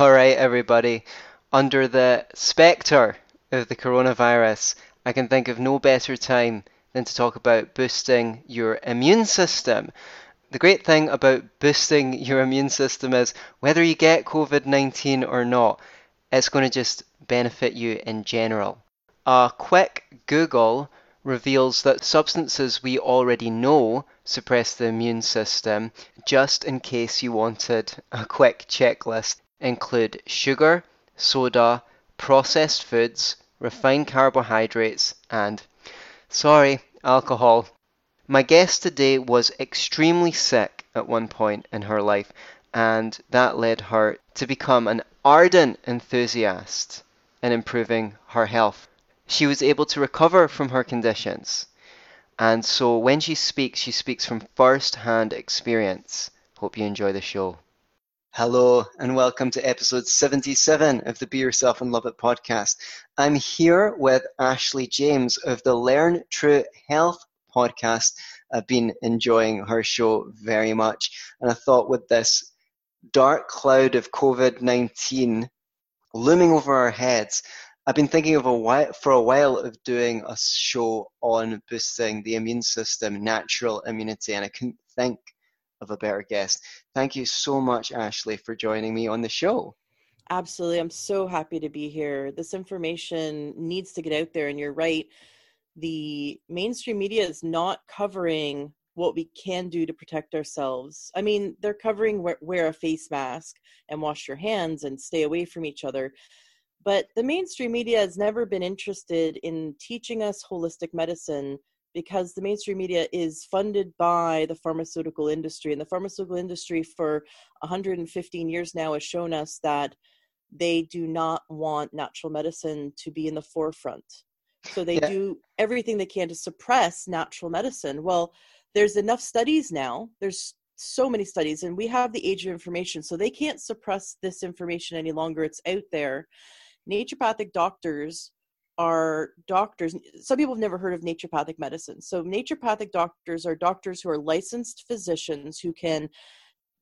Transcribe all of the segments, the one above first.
All right, everybody. Under the spectre of the coronavirus, I can think of no better time than to talk about boosting your immune system. The great thing about boosting your immune system is whether you get COVID 19 or not, it's going to just benefit you in general. A quick Google reveals that substances we already know suppress the immune system, just in case you wanted a quick checklist, include sugar, soda, processed foods, refined carbohydrates, and, sorry, alcohol. My guest today was extremely sick at one point in her life, and that led her to become an ardent enthusiast in improving her health. She was able to recover from her conditions, and so when she speaks, she speaks from first hand experience. Hope you enjoy the show. Hello, and welcome to episode 77 of the Be Yourself and Love It podcast. I'm here with Ashley James of the Learn True Health podcast. I've been enjoying her show very much, and I thought with this dark cloud of COVID 19 looming over our heads, I've been thinking of a while, for a while of doing a show on boosting the immune system, natural immunity, and I couldn't think of a better guest. Thank you so much, Ashley, for joining me on the show. Absolutely. I'm so happy to be here. This information needs to get out there, and you're right. The mainstream media is not covering what we can do to protect ourselves. I mean, they're covering wear, wear a face mask and wash your hands and stay away from each other. But the mainstream media has never been interested in teaching us holistic medicine because the mainstream media is funded by the pharmaceutical industry and the pharmaceutical industry for 115 years now has shown us that they do not want natural medicine to be in the forefront. So they yeah. do everything they can to suppress natural medicine. Well there's enough studies now. There's so many studies and we have the age of information so they can't suppress this information any longer. It's out there. Naturopathic doctors are doctors. Some people have never heard of naturopathic medicine. So, naturopathic doctors are doctors who are licensed physicians who can,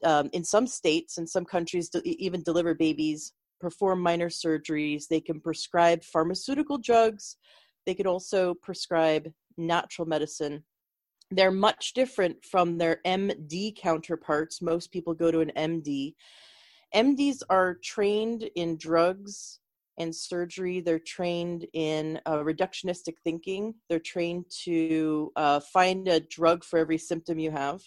um, in some states and some countries, even deliver babies, perform minor surgeries. They can prescribe pharmaceutical drugs. They could also prescribe natural medicine. They're much different from their MD counterparts. Most people go to an MD. MDs are trained in drugs and surgery. They're trained in uh, reductionistic thinking. They're trained to uh, find a drug for every symptom you have.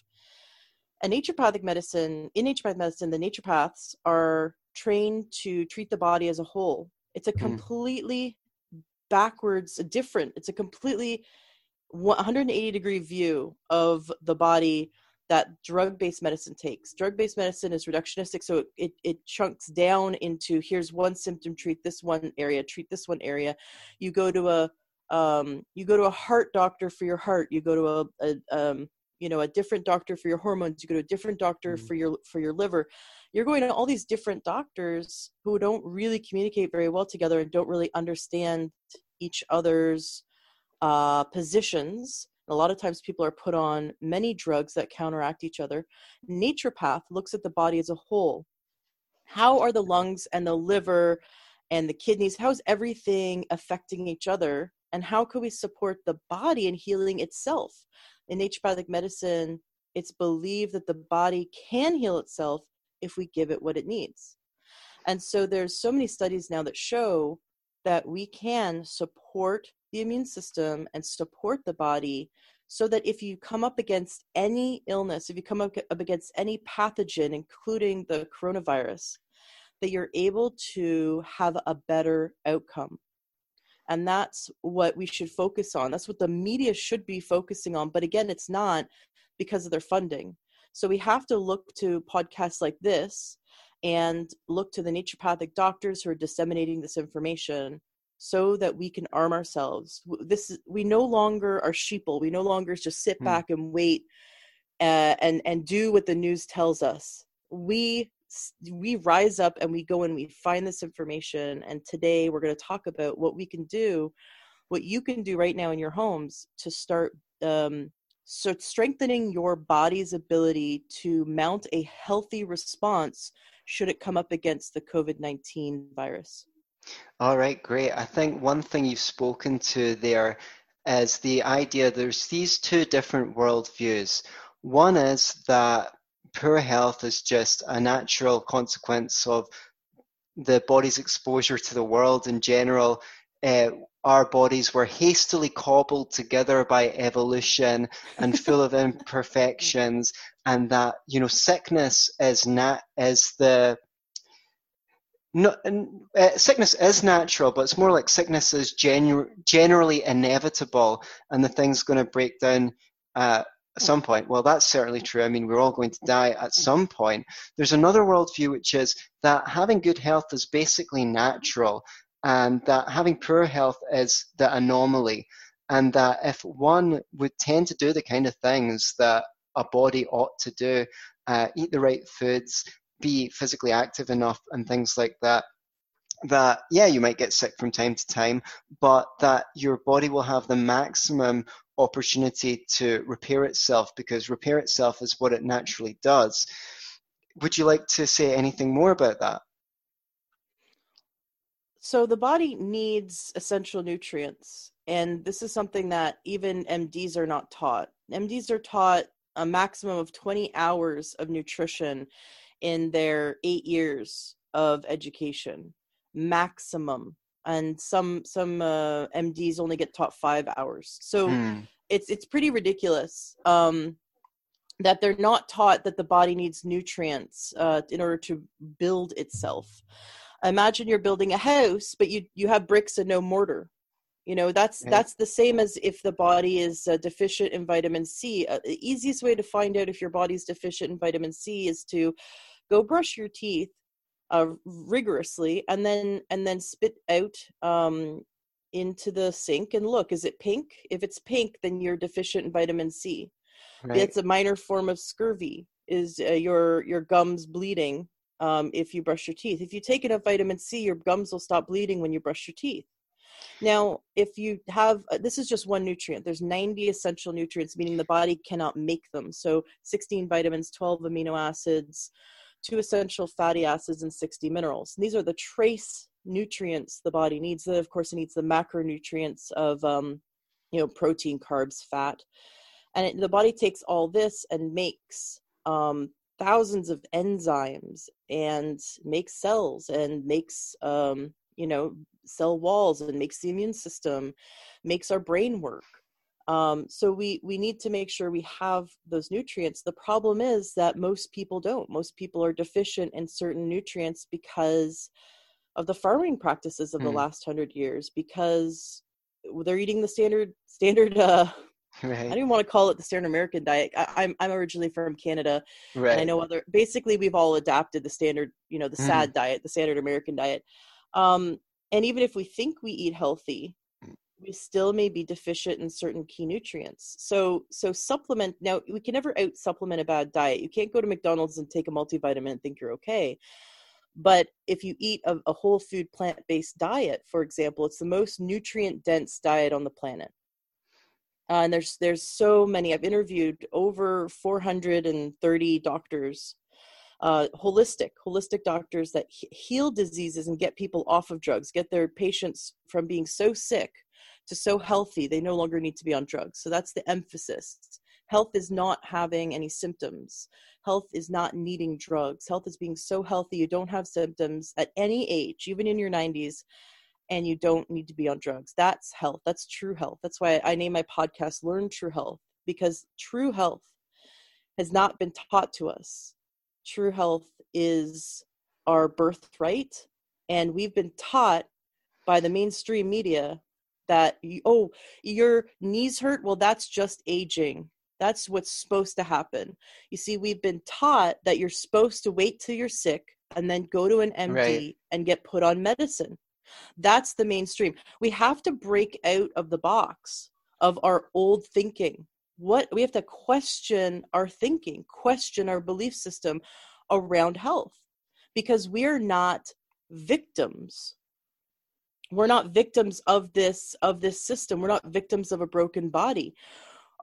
And naturopathic medicine, in naturopathic medicine, the naturopaths are trained to treat the body as a whole. It's a mm-hmm. completely backwards, different, it's a completely 180 degree view of the body that drug-based medicine takes. Drug-based medicine is reductionistic, so it, it chunks down into here's one symptom, treat this one area, treat this one area. You go to a um, you go to a heart doctor for your heart. You go to a, a um, you know a different doctor for your hormones. You go to a different doctor mm-hmm. for your for your liver. You're going to all these different doctors who don't really communicate very well together and don't really understand each other's uh, positions a lot of times people are put on many drugs that counteract each other. Naturopath looks at the body as a whole. How are the lungs and the liver and the kidneys, how is everything affecting each other? And how can we support the body in healing itself? In naturopathic medicine, it's believed that the body can heal itself if we give it what it needs. And so there's so many studies now that show that we can support the immune system and support the body so that if you come up against any illness, if you come up, against any pathogen, including the coronavirus, that you're able to have a better outcome. And that's what we should focus on. That's what the media should be focusing on. But again, it's not because of their funding. So we have to look to podcasts like this and look to the naturopathic doctors who are disseminating this information so that we can arm ourselves this is, we no longer are sheeple we no longer just sit mm. back and wait uh, and and do what the news tells us we we rise up and we go and we find this information and today we're going to talk about what we can do what you can do right now in your homes to start um, so strengthening your body's ability to mount a healthy response should it come up against the COVID 19 virus? All right, great. I think one thing you've spoken to there is the idea there's these two different worldviews. One is that poor health is just a natural consequence of the body's exposure to the world in general. Uh, our bodies were hastily cobbled together by evolution and full of imperfections, and that you know sickness is not is the no, uh, sickness is natural, but it's more like sickness is genu- generally inevitable, and the thing's going to break down uh, at some point. Well, that's certainly true. I mean, we're all going to die at some point. There's another worldview which is that having good health is basically natural, and that having poor health is the anomaly, and that if one would tend to do the kind of things that a body ought to do, uh, eat the right foods, be physically active enough and things like that that yeah you might get sick from time to time but that your body will have the maximum opportunity to repair itself because repair itself is what it naturally does. Would you like to say anything more about that? So the body needs essential nutrients and this is something that even mds are not taught. Mds are taught a maximum of 20 hours of nutrition in their eight years of education maximum. And some some uh, mds only get taught five hours. So mm. it's it's pretty ridiculous um, that they're not taught that the body needs nutrients uh, in order to build itself. Imagine you're building a house but you you have bricks and no mortar. You know that's right. that's the same as if the body is uh, deficient in vitamin c. Uh, the easiest way to find out if your body's deficient in vitamin c is to go brush your teeth uh, rigorously and then and then spit out um, into the sink and look is it pink? If it's pink then you're deficient in vitamin c. Right. it's a minor form of scurvy is uh, your your gums bleeding um, if you brush your teeth. If you take enough vitamin c your gums will stop bleeding when you brush your teeth. Now if you have uh, this is just one nutrient. There's 90 essential nutrients meaning the body cannot make them. So 16 vitamins 12 amino acids two essential fatty acids, and 60 minerals. And these are the trace nutrients the body needs. Of course, it needs the macronutrients of, um, you know, protein, carbs, fat. And it, the body takes all this and makes um, thousands of enzymes and makes cells and makes, um, you know, cell walls and makes the immune system, makes our brain work. Um, so we we need to make sure we have those nutrients. The problem is that most people don't. Most people are deficient in certain nutrients because of the farming practices of mm. the last hundred years. Because they're eating the standard standard. Uh, right. I don't even want to call it the standard American diet. I, am I'm, I'm originally from Canada, right. and I know other. Basically, we've all adapted the standard, you know, the mm. SAD diet, the standard American diet. Um, and even if we think we eat healthy, we still may be deficient in certain key nutrients. So so supplement now we can never out supplement a bad diet. You can't go to McDonald's and take a multivitamin and think you're okay. But if you eat a, a whole food plant based diet, for example, it's the most nutrient dense diet on the planet. Uh, and there's there's so many. I've interviewed over 430 doctors, uh, holistic holistic doctors that heal diseases and get people off of drugs, get their patients from being so sick to so healthy they no longer need to be on drugs. So that's the emphasis. Health is not having any symptoms. Health is not needing drugs. Health is being so healthy you don't have symptoms at any age, even in your 90s, and you don't need to be on drugs. That's health. That's true health. That's why I name my podcast Learn True Health, because true health has not been taught to us. True health is our birthright, and we've been taught by the mainstream media that oh your knees hurt? Well that's just aging. That's what's supposed to happen. You see we've been taught that you're supposed to wait till you're sick and then go to an md right. and get put on medicine. That's the mainstream. We have to break out of the box of our old thinking. What we have to question our thinking question our belief system around health because we're not victims we're not victims of this of this system we're not victims of a broken body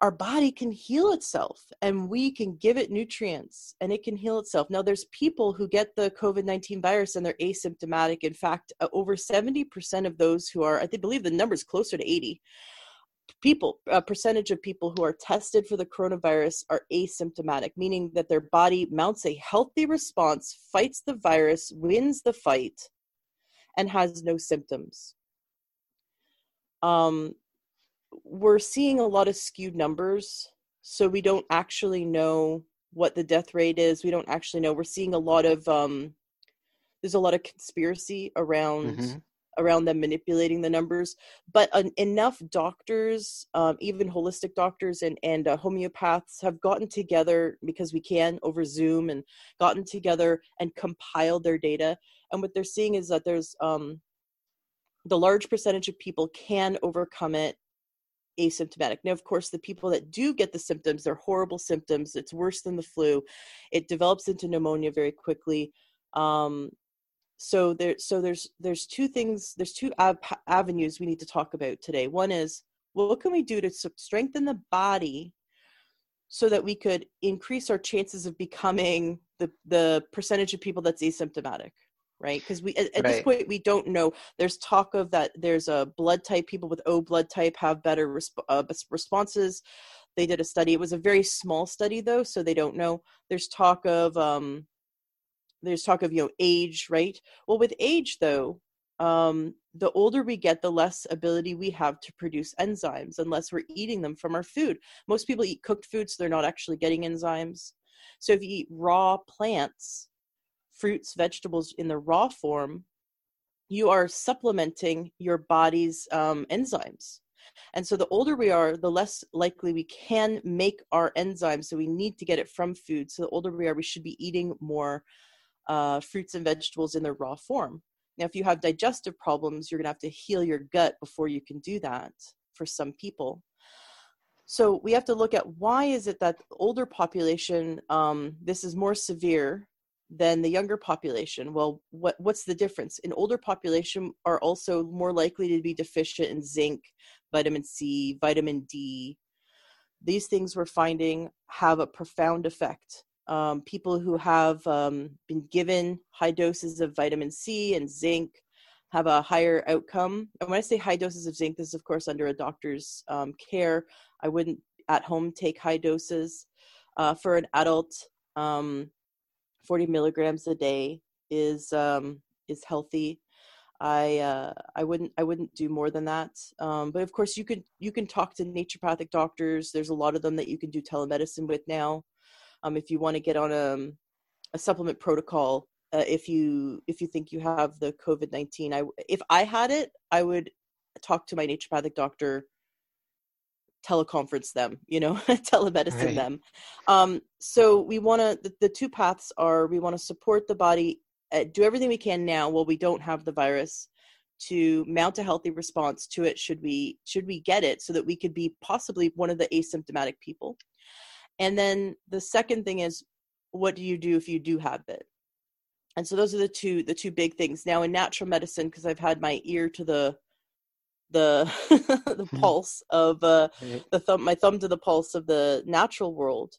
our body can heal itself and we can give it nutrients and it can heal itself. Now, there's people who get the COVID 19 virus and they're asymptomatic. In fact, uh, over 70% of those who are, I believe the number is closer to 80 people, a percentage of people who are tested for the coronavirus are asymptomatic, meaning that their body mounts a healthy response, fights the virus, wins the fight, and has no symptoms. Um, we're seeing a lot of skewed numbers so we don't actually know what the death rate is we don't actually know we're seeing a lot of um there's a lot of conspiracy around mm-hmm. Around them manipulating the numbers but enough doctors um, even holistic doctors and and uh, homeopaths have gotten together because we can over zoom and gotten together and compiled their data and what they're seeing is that there's um the large percentage of people can overcome it asymptomatic. Now, of course, the people that do get the symptoms, they're horrible symptoms. It's worse than the flu. It develops into pneumonia very quickly. Um, so there, so there's there's two things. There's two av- avenues we need to talk about today. One is well, what can we do to strengthen the body so that we could increase our chances of becoming the the percentage of people that's asymptomatic right because we at, at right. this point we don't know there's talk of that there's a blood type people with o blood type have better resp- uh, responses they did a study it was a very small study though so they don't know there's talk of um there's talk of you know age right well with age though um the older we get the less ability we have to produce enzymes unless we're eating them from our food most people eat cooked food so they're not actually getting enzymes so if you eat raw plants fruits, vegetables in the raw form, you are supplementing your body's um, enzymes. And so the older we are, the less likely we can make our enzymes. So we need to get it from food. So the older we are, we should be eating more uh, fruits and vegetables in their raw form. Now, if you have digestive problems, you're going to have to heal your gut before you can do that for some people. So we have to look at why is it that older population, um, this is more severe than the younger population. Well, what what's the difference? An older population are also more likely to be deficient in zinc, vitamin C, vitamin D. These things we're finding have a profound effect. Um, people who have um, been given high doses of vitamin C and zinc have a higher outcome. And when I say high doses of zinc, this is of course under a doctor's um, care. I wouldn't at home take high doses. Uh, for an adult, um, 40 milligrams a day is um, is healthy. I uh, I wouldn't I wouldn't do more than that. Um, but of course, you could you can talk to naturopathic doctors. There's a lot of them that you can do telemedicine with now. Um, if you want to get on a, um, a supplement protocol, uh, if you if you think you have the COVID nineteen, I if I had it, I would talk to my naturopathic doctor teleconference them you know telemedicine right. them um, so we want to the, the, two paths are we want to support the body uh, do everything we can now while we don't have the virus to mount a healthy response to it should we should we get it so that we could be possibly one of the asymptomatic people and then the second thing is what do you do if you do have it and so those are the two the two big things now in natural medicine because i've had my ear to the the the hmm. pulse of uh, the thumb, my thumb to the pulse of the natural world.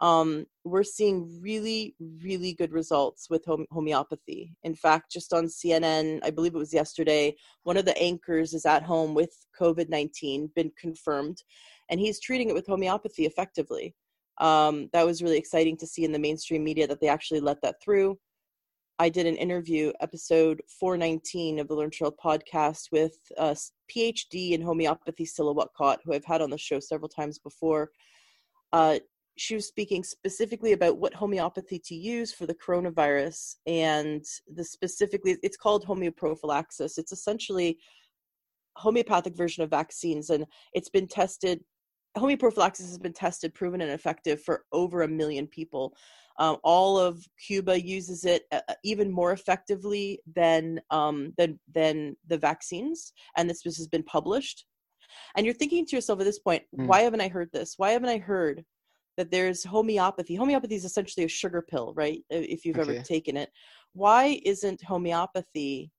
Um, we're seeing really, really good results with home- homeopathy. In fact, just on CNN, I believe it was yesterday, one of the anchors is at home with COVID 19, been confirmed, and he's treating it with homeopathy effectively. Um, that was really exciting to see in the mainstream media that they actually let that through. I did an interview, episode 419 of the Learn Trail podcast, with a PhD in homeopathy, Cilla Whatcott, who I've had on the show several times before. Uh, she was speaking specifically about what homeopathy to use for the coronavirus, and the specifically, it's called homeoprophylaxis. It's essentially homeopathic version of vaccines, and it's been tested. Homeoprophylaxis has been tested, proven, and effective for over a million people. Um, all of Cuba uses it uh, uh, even more effectively than um, than than the vaccines, and this, this has been published. And you're thinking to yourself at this point, mm. why haven't I heard this? Why haven't I heard that there's homeopathy? Homeopathy is essentially a sugar pill, right? If you've okay. ever taken it, why isn't homeopathy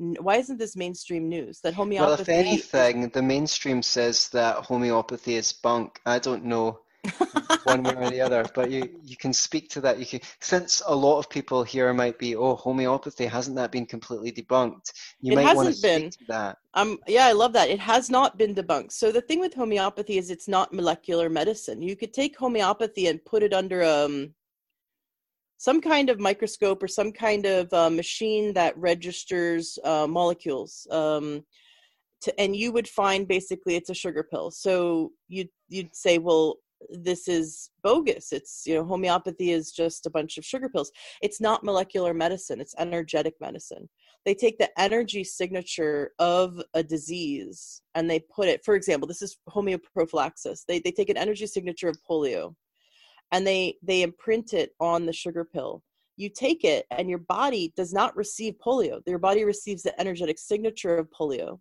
why isn't this mainstream news that homeopathy? Well, if anything, is... the mainstream says that homeopathy is bunk. I don't know one way or the other, but you you can speak to that. You can since a lot of people here might be, oh, homeopathy hasn't that been completely debunked? You it might hasn't want to been. speak to that. Um, yeah, I love that. It has not been debunked. So the thing with homeopathy is it's not molecular medicine. You could take homeopathy and put it under um some kind of microscope or some kind of uh, machine that registers uh, molecules. Um, to, and you would find basically it's a sugar pill. So you'd you'd say, well, this is bogus. It's you know homeopathy is just a bunch of sugar pills. It's not molecular medicine. It's energetic medicine. They take the energy signature of a disease and they put it. For example, this is homeoprophylaxis. They they take an energy signature of polio and they they imprint it on the sugar pill. You take it and your body does not receive polio. Your body receives the energetic signature of polio.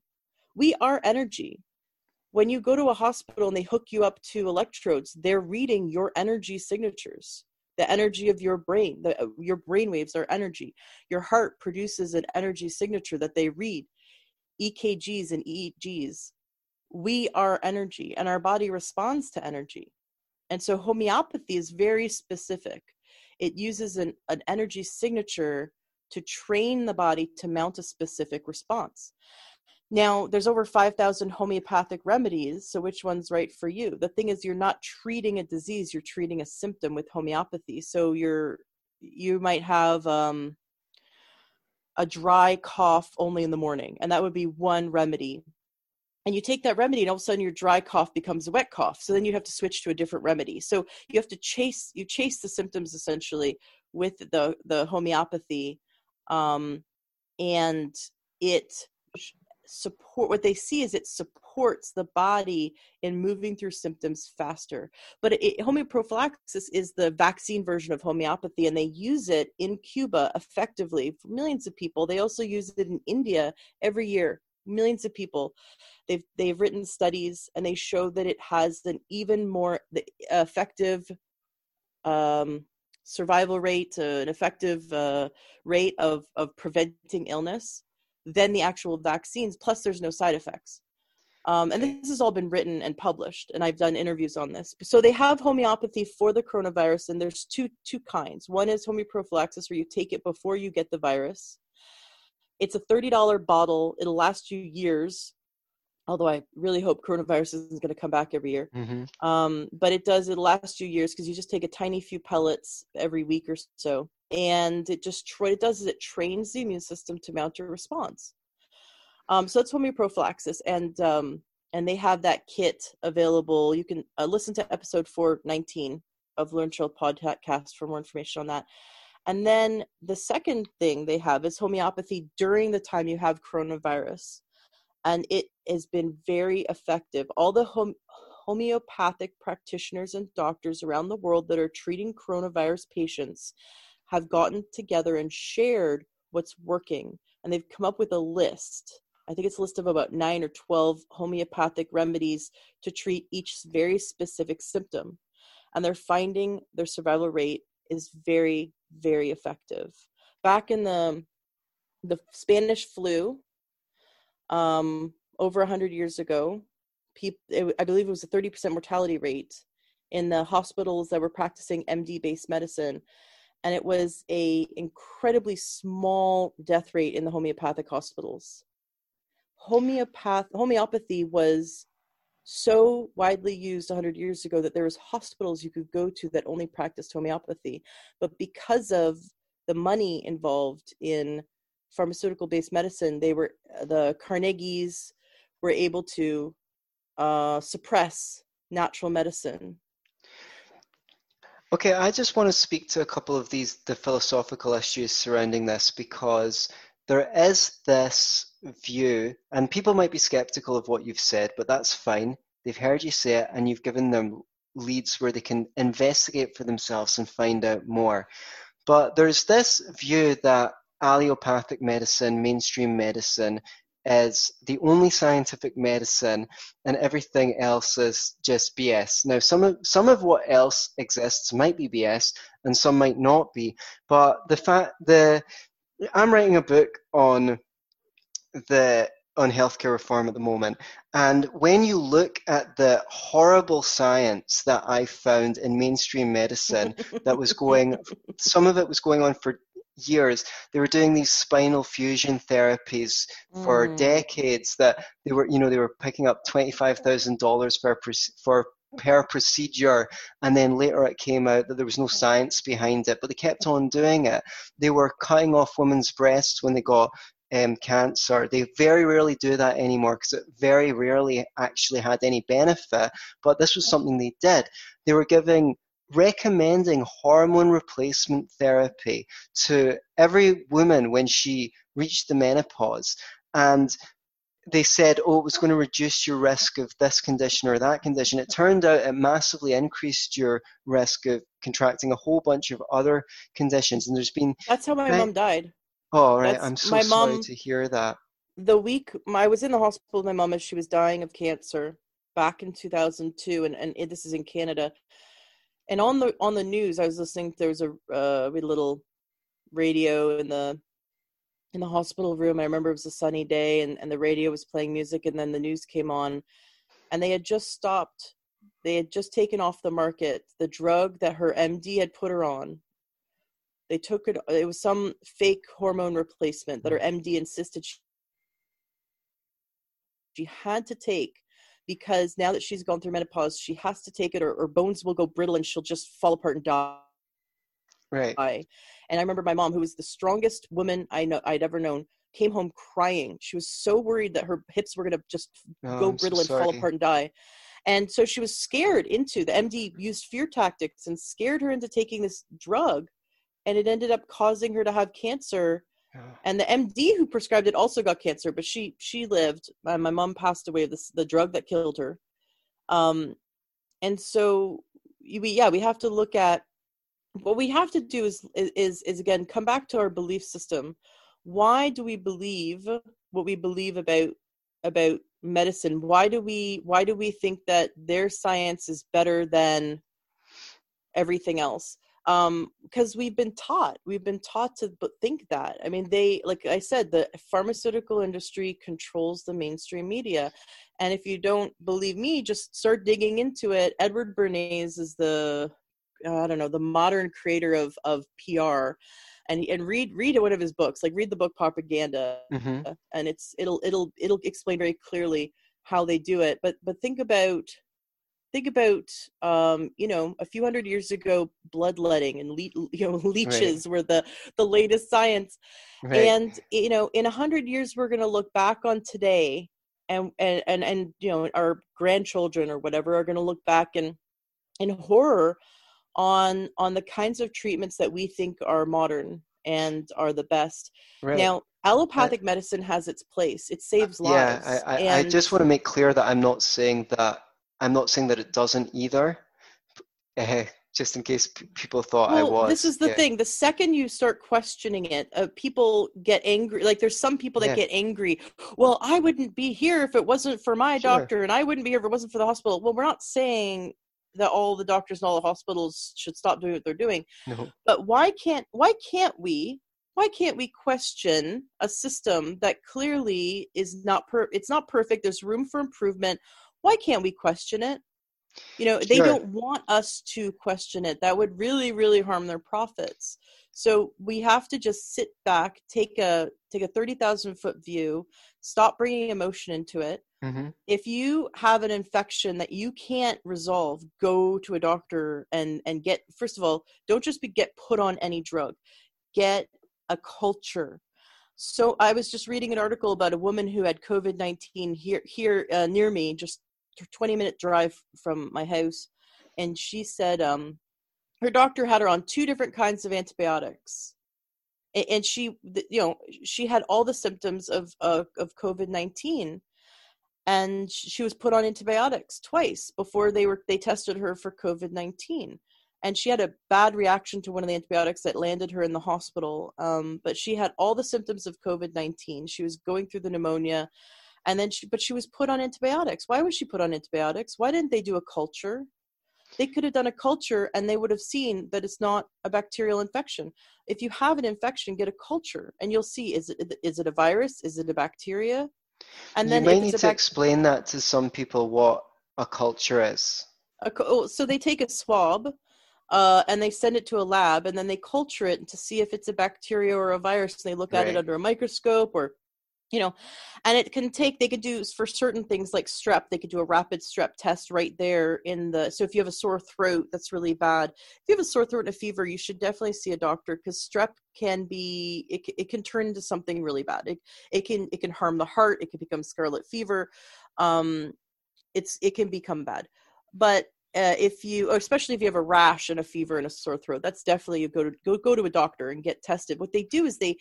We are energy. When you go to a hospital and they hook you up to electrodes they're reading your energy signatures. The energy of your brain the, uh, your brain waves are energy. Your heart produces an energy signature that they read ekgs and eegs we are energy and our body responds to energy and so homeopathy is very specific. It uses an, an energy signature to train the body to mount a specific response. Now, there's over 5,000 homeopathic remedies, so which one's right for you? The thing is, you're not treating a disease, you're treating a symptom with homeopathy. So you're you might have um, a dry cough only in the morning, and that would be one remedy and you take that remedy and all of a sudden your dry cough becomes a wet cough. So then you have to switch to a different remedy. So you have to chase you chase the symptoms essentially with the the homeopathy um, and it support what they see is it supports the body in moving through symptoms faster. But it, homeoprophylaxis is the vaccine version of homeopathy and they use it in cuba effectively for millions of people. They also use it in india every year millions of people. They've they've written studies and they show that it has an even more effective um, survival rate uh, an effective uh, rate of of preventing illness than the actual vaccines plus there's no side effects. Um, and this has all been written and published and i've done interviews on this. So they have homeopathy for the coronavirus and there's two two kinds. One is homeoprophylaxis where you take it before you get the virus it's a $30 bottle. It'll last you years. Although I really hope coronavirus isn't going to come back every year. Mm-hmm. Um, but it does, it'll last you years because you just take a tiny few pellets every week or so. And it just, what it does is it trains the immune system to mount a response. Um, so that's homeoprophylaxis. And, um, and they have that kit available. You can uh, listen to episode 419 of Learn Chill podcast for more information on that. And then the second thing they have is homeopathy during the time you have coronavirus. And it has been very effective. All the home, homeopathic practitioners and doctors around the world that are treating coronavirus patients have gotten together and shared what's working. And they've come up with a list. I think it's a list of about nine or 12 homeopathic remedies to treat each very specific symptom. And they're finding their survival rate is very very effective. Back in the the Spanish flu, um, over hundred years ago, people I believe it was a thirty percent mortality rate in the hospitals that were practicing MD based medicine, and it was a incredibly small death rate in the homeopathic hospitals. Homeopath homeopathy was so widely used 100 years ago that there was hospitals you could go to that only practiced homeopathy. But because of the money involved in pharmaceutical based medicine they were the carnegies were able to uh, suppress natural medicine. Okay i just want to speak to a couple of these the philosophical issues surrounding this because there is this view, and people might be skeptical of what you've said, but that's fine. They've heard you say it, and you've given them leads where they can investigate for themselves and find out more. But there's this view that allopathic medicine, mainstream medicine, is the only scientific medicine and everything else is just BS. Now some of some of what else exists might be BS and some might not be. But the fact the I'm writing a book on the on healthcare reform at the moment. And when you look at the horrible science that I found in mainstream medicine that was going, some of it was going on for years. They were doing these spinal fusion therapies for mm. decades that they were, you know, they were picking up $25,000 per, for per procedure and then later it came out that there was no science behind it but they kept on doing it they were cutting off women's breasts when they got um, cancer. They very rarely do that anymore because it very rarely actually had any benefit. But this was something they did. They were giving recommending hormone replacement therapy to every woman when she reached the menopause. And they said, oh, it was going to reduce your risk of this condition or that condition. It turned out it massively increased your risk of contracting a whole bunch of other conditions. And there's been. That's how my mom died. Oh, right. That's, I'm so my sorry mom, to hear that. The week I was in the hospital with my mom as she was dying of cancer back in 2002, and, and it, this is in Canada. And on the on the news, I was listening. There was a uh, little radio in the in the hospital room. I remember it was a sunny day, and, and the radio was playing music, and then the news came on, and they had just stopped. They had just taken off the market the drug that her MD had put her on they took it, it was some fake hormone replacement that her MD mm. insisted she, she had to take because now that she's gone through menopause, she has to take it or, or bones will go brittle and she'll just fall apart and die. Right. And I remember my mom, who was the strongest woman I know I'd ever known, came home crying. She was so worried that her hips were going to just oh, go I'm brittle so and fall apart and die. And so she was scared into the MD used fear tactics and scared her into taking this drug and it ended up causing her to have cancer. And the md who prescribed it also got cancer but she she lived. My, my mom passed away of this the drug that killed her. Um and so we yeah we have to look at what we have to do is is is again come back to our belief system. Why do we believe what we believe about about medicine? Why do we why do we think that their science is better than everything else um because we've been taught we've been taught to think that. I mean they like i said the pharmaceutical industry controls the mainstream media. And if you don't believe me just start digging into it. Edward bernays is the i don't know the modern creator of of pr and and read read one of his books like read the book propaganda. Mm-hmm. and it's it'll it'll it'll explain very clearly how they do it. But but think about think about um, you know a few hundred years ago bloodletting and le- you know leeches right. were the the latest science right. and you know in a hundred years we're going to look back on today and, and and and you know our grandchildren or whatever are going to look back and in horror on on the kinds of treatments that we think are modern and are the best right. now allopathic medicine has its place it saves lives yeah I, I, I just want to make clear that i'm not saying that I'm not saying that it doesn't either. Uh, just in case p- people thought well, I was. This is the yeah. thing. The second you start questioning it, uh, people get angry. Like there's some people that yeah. get angry. Well, I wouldn't be here if it wasn't for my sure. doctor, and I wouldn't be here if it wasn't for the hospital. Well, we're not saying that all the doctors and all the hospitals should stop doing what they're doing. No. But why can't why can't we why can't we question a system that clearly is not per it's not perfect there's room for improvement why can't we question it? You know, they don't want us to question it. That would really, really harm their profits. So we have to just sit back, take a take a thirty thousand foot view, stop bringing emotion into it. Mm-hmm. If you have an infection that you can't resolve, go to a doctor and and get. First of all, don't just be get put on any drug. Get a culture so I was just reading an article about a woman who had COVID nineteen here here uh, near me, just 20 minute drive from my house and she said um her doctor had her on two different kinds of antibiotics. And she you know she had all the symptoms of uh, of covid-19 and she was put on antibiotics twice before they were they tested her for covid-19 and she had a bad reaction to one of the antibiotics that landed her in the hospital um, but she had all the symptoms of covid-19 she was going through the pneumonia and then she but she was put on antibiotics why was she put on antibiotics why didn't they do a culture they could have done a culture and they would have seen that it's not a bacterial infection. If you have an infection, get a culture and you'll see is it is it a virus? Is it a bacteria? And then you might need to bac- explain that to some people what a culture is. A, oh, so they take a swab uh, and they send it to a lab and then they culture it to see if it's a bacteria or a virus. and They look right. at it under a microscope or you know and it can take they could do for certain things like strep they could do a rapid strep test right there in the so if you have a sore throat that's really bad. If you have a sore throat and a fever you should definitely see a doctor because strep can be it, it can turn into something really bad. It, it can it can harm the heart it can become scarlet fever um it's it can become bad. But uh, if you especially if you have a rash and a fever and a sore throat that's definitely you go to go, go to a doctor and get tested. What they do is they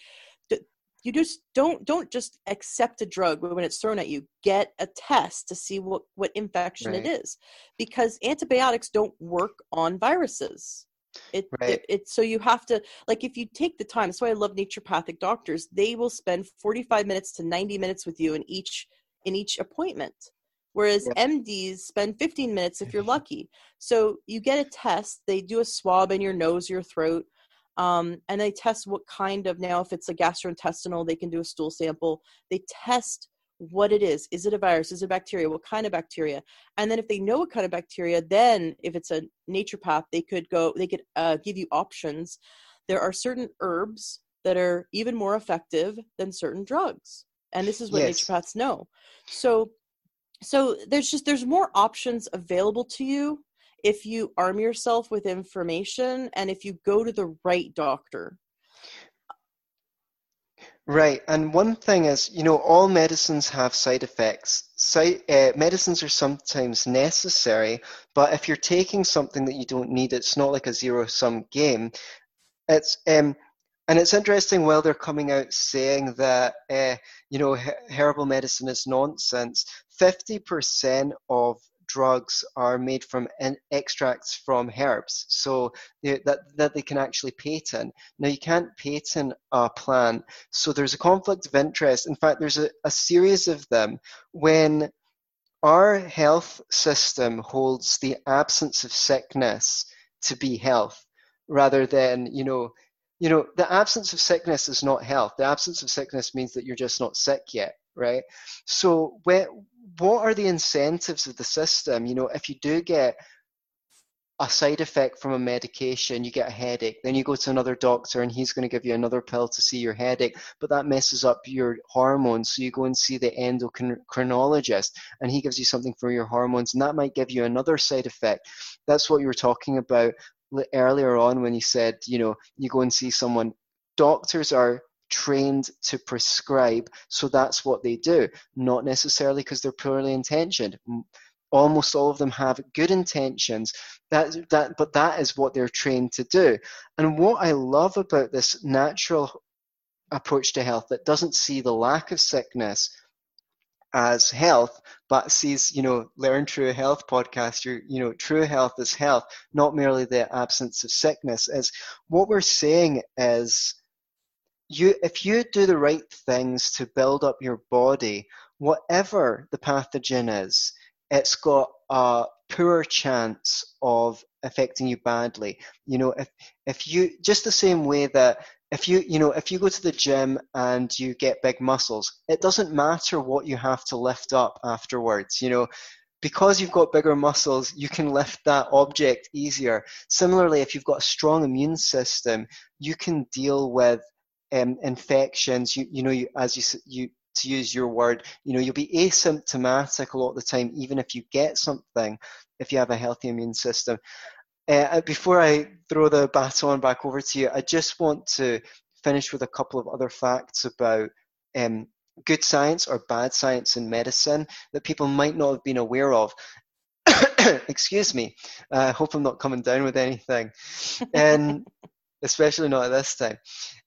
you just don't don't just accept a drug when it's thrown at you get a test to see what what infection right. it is because antibiotics don't work on viruses it, right. it, it so you have to like if you take the time that's why i love naturopathic doctors they will spend 45 minutes to 90 minutes with you in each in each appointment whereas yeah. mds spend 15 minutes if you're lucky so you get a test they do a swab in your nose your throat um, and they test what kind of now if it's a gastrointestinal they can do a stool sample. They test what it is. Is it a virus? Is it bacteria? What kind of bacteria? And then if they know what kind of bacteria then if it's a naturopath they could go they could uh, give you options. There are certain herbs that are even more effective than certain drugs and this is what yes. naturopaths know. So so there's just there's more options available to you if you arm yourself with information and if you go to the right doctor. Right, and one thing is, you know, all medicines have side effects. Side, uh, medicines are sometimes necessary, but if you're taking something that you don't need, it's not like a zero-sum game. It's um, and it's interesting while they're coming out saying that uh, you know herbal medicine is nonsense. Fifty percent of drugs are made from extracts from herbs, so they, that that they can actually patent. Now you can't patent a plant, so there's a conflict of interest. In fact, there's a, a series of them when our health system holds the absence of sickness to be health, rather than you know you know, the absence of sickness is not health. The absence of sickness means that you're just not sick yet, right? So, where, what are the incentives of the system? You know, if you do get a side effect from a medication, you get a headache, then you go to another doctor and he's going to give you another pill to see your headache, but that messes up your hormones. So you go and see the endocrinologist and he gives you something for your hormones, and that might give you another side effect. That's what you were talking about earlier on when you said, you know, you go and see someone. Doctors are trained to prescribe, so that's what they do, not necessarily because they're poorly intentioned. Almost all of them have good intentions, that, that, but that is what they're trained to do. And what I love about this natural approach to health that doesn't see the lack of sickness as health, but sees, you know, Learn True Health podcast, your, you know, true health is health, not merely the absence of sickness. Is what we're saying is you if you do the right things to build up your body, whatever the pathogen is, it's got a poor chance of affecting you badly. You know, if if you just the same way that if you you know if you go to the gym and you get big muscles, it doesn't matter what you have to lift up afterwards. You know, because you've got bigger muscles, you can lift that object easier. Similarly, if you've got a strong immune system, you can deal with um, infections. You you know, you, as you you to use your word, you know, you'll be asymptomatic a lot of the time, even if you get something, if you have a healthy immune system. Uh, before I throw the baton back over to you, I just want to finish with a couple of other facts about um, good science or bad science in medicine that people might not have been aware of. Excuse me. I uh, hope I'm not coming down with anything, and especially not at this time.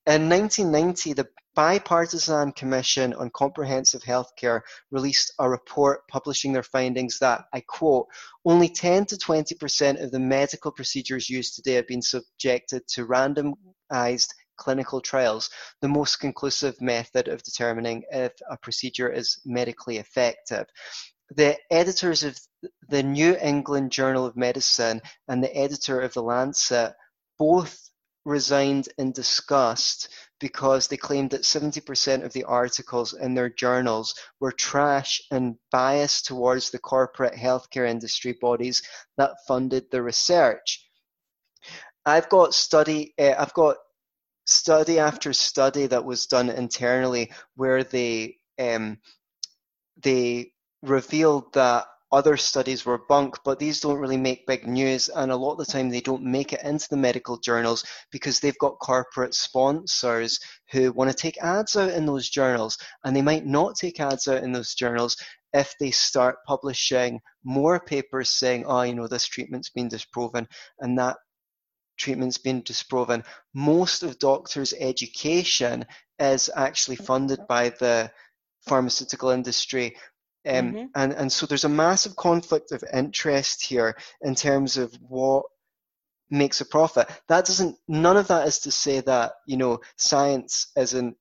In 1990, the Bipartisan Commission on Comprehensive Healthcare released a report publishing their findings that, I quote, only 10 to 20% of the medical procedures used today have been subjected to randomized clinical trials, the most conclusive method of determining if a procedure is medically effective. the editors of the New England Journal of Medicine and the editor of the Lancet both resigned in disgust because they claimed that 70% of the articles in their journals were trash and biased towards the corporate healthcare industry bodies that funded the research. I've got study, uh, I've got study after study that was done internally where they um, they revealed that other studies were bunk, but these don't really make big news, and a lot of the time they don't make it into the medical journals because they've got corporate sponsors who want to take ads out in those journals, and they might not take ads out in those journals if they start publishing more papers saying, oh, you know, this treatment's been disproven and that treatment's been disproven. Most of doctors' education is actually funded by the pharmaceutical industry um, mm-hmm. and, and so there's a massive conflict of interest here in terms of what makes a profit. That doesn't, none of that is to say that, you know, science isn't,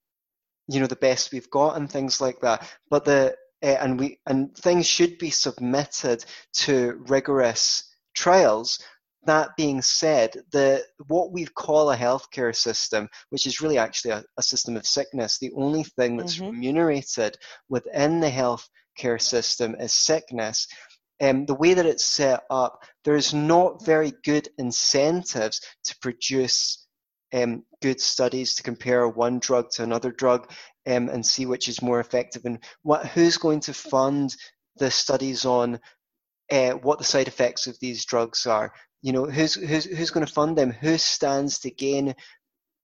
you know, the best we've got and things like that. But the, uh, and we, and things should be submitted to rigorous trials. That being said, the what we call a healthcare system, which is really actually a, a system of sickness, the only thing that's mm-hmm. remunerated within the health care system is sickness. Um, the way that it's set up, there's not very good incentives to produce um, good studies to compare one drug to another drug um, and see which is more effective and what who's going to fund the studies on uh, what the side effects of these drugs are. You know, who's who's who's going to fund them? Who stands to gain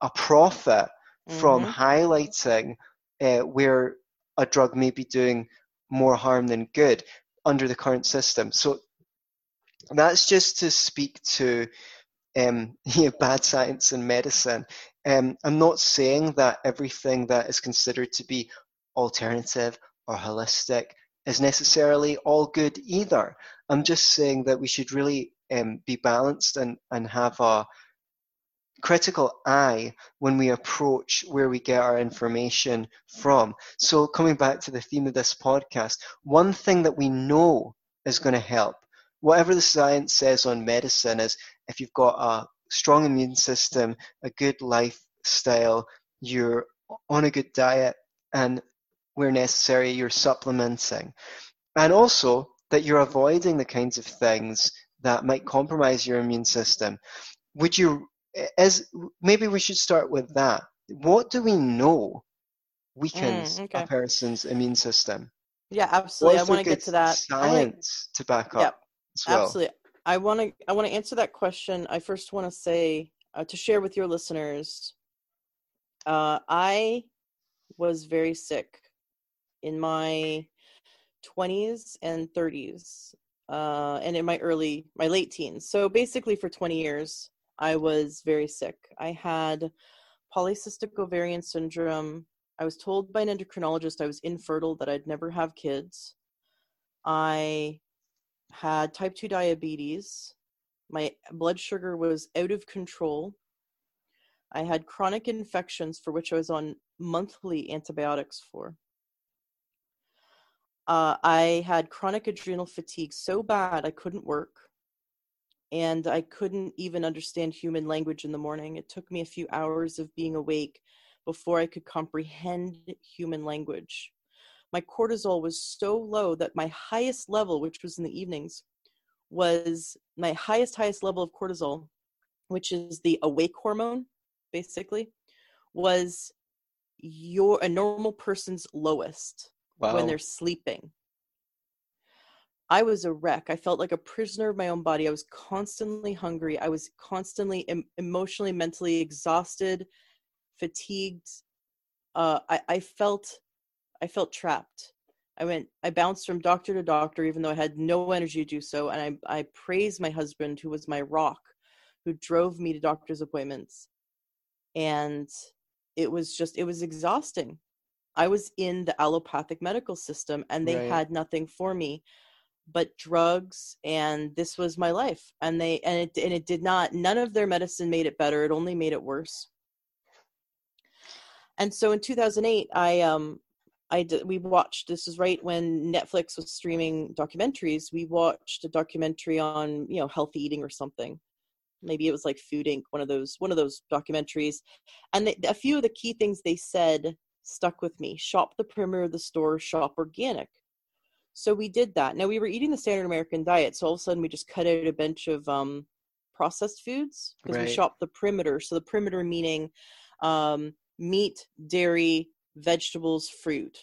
a profit mm-hmm. from highlighting uh, where a drug may be doing more harm than good under the current system. So that's just to speak to um, you know, bad science and medicine. Um, I'm not saying that everything that is considered to be alternative or holistic is necessarily all good either. I'm just saying that we should really um, be balanced and, and have a critical eye when we approach where we get our information from. So, coming back to the theme of this podcast, one thing that we know is going to help, whatever the science says on medicine, is if you've got a strong immune system, a good lifestyle, you're on a good diet, and where necessary, you're supplementing. And also that you're avoiding the kinds of things that might compromise your immune system. Would you as maybe we should start with that. What do we know weakens mm, okay. a person's immune system? Yeah, absolutely. I want to get to that. Science to back up. Yeah, well. absolutely. I want to. I want to answer that question. I first want to say uh, to share with your listeners. Uh, I was very sick in my 20s and 30s, uh, and in my early, my late teens. So basically, for 20 years, I was very sick. I had polycystic ovarian syndrome. I was told by an endocrinologist I was infertile, that I'd never have kids. I had type 2 diabetes. My blood sugar was out of control. I had chronic infections for which I was on monthly antibiotics for. Uh, I had chronic adrenal fatigue so bad I couldn't work and I couldn't even understand human language in the morning. It took me a few hours of being awake before I could comprehend human language. My cortisol was so low that my highest level, which was in the evenings, was my highest, highest level of cortisol, which is the awake hormone, basically, was your a normal person's lowest wow. when they're sleeping. I was a wreck. I felt like a prisoner of my own body. I was constantly hungry. I was constantly em- emotionally, mentally exhausted, fatigued. Uh, I, I felt, I felt trapped. I went, I bounced from doctor to doctor, even though I had no energy to do so. And I, I praised my husband, who was my rock, who drove me to doctor's appointments. And it was just, it was exhausting. I was in the allopathic medical system and they right. had nothing for me but drugs and this was my life and they and it and it did not none of their medicine made it better it only made it worse and so in 2008 i um I did, we watched this is right when Netflix was streaming documentaries. We watched a documentary on you know healthy eating or something. Maybe it was like Food Inc. One of those one of those documentaries, and they, a few of the key things they said stuck with me. Shop the perimeter of the store. Shop organic. So we did that. Now we were eating the standard American diet, so all of a sudden we just cut out a bunch of um, processed foods because Right. we shopped the perimeter. So the perimeter meaning um, meat, dairy, vegetables, fruit,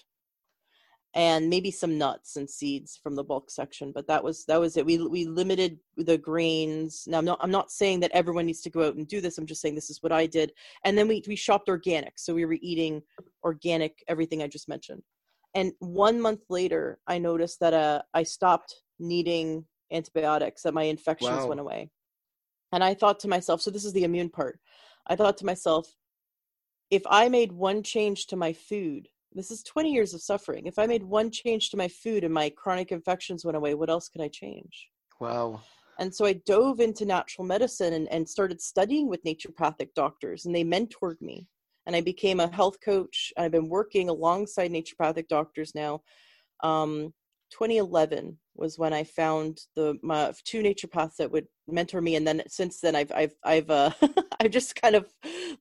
and maybe some nuts and seeds from the bulk section. But that was that was it. We we limited the grains. Now I'm not I'm not saying that everyone needs to go out and do this. I'm just saying this is what I did. And then we we shopped organic, so we were eating organic everything I just mentioned. And one month later, I noticed that uh, I stopped needing antibiotics. That my infections Wow. went away. And I thought to myself, so this is the immune part. I thought to myself, if I made one change to my food, this is 20 years of suffering. If I made one change to my food and my chronic infections went away, what else could I change? Wow. And so I dove into natural medicine and, and started studying with naturopathic doctors, and they mentored me. And I became a health coach. I've been working alongside naturopathic doctors now. Um, 2011 was when I found the my two naturopaths that would mentor me, and then since then I've I've I've uh, I've just kind of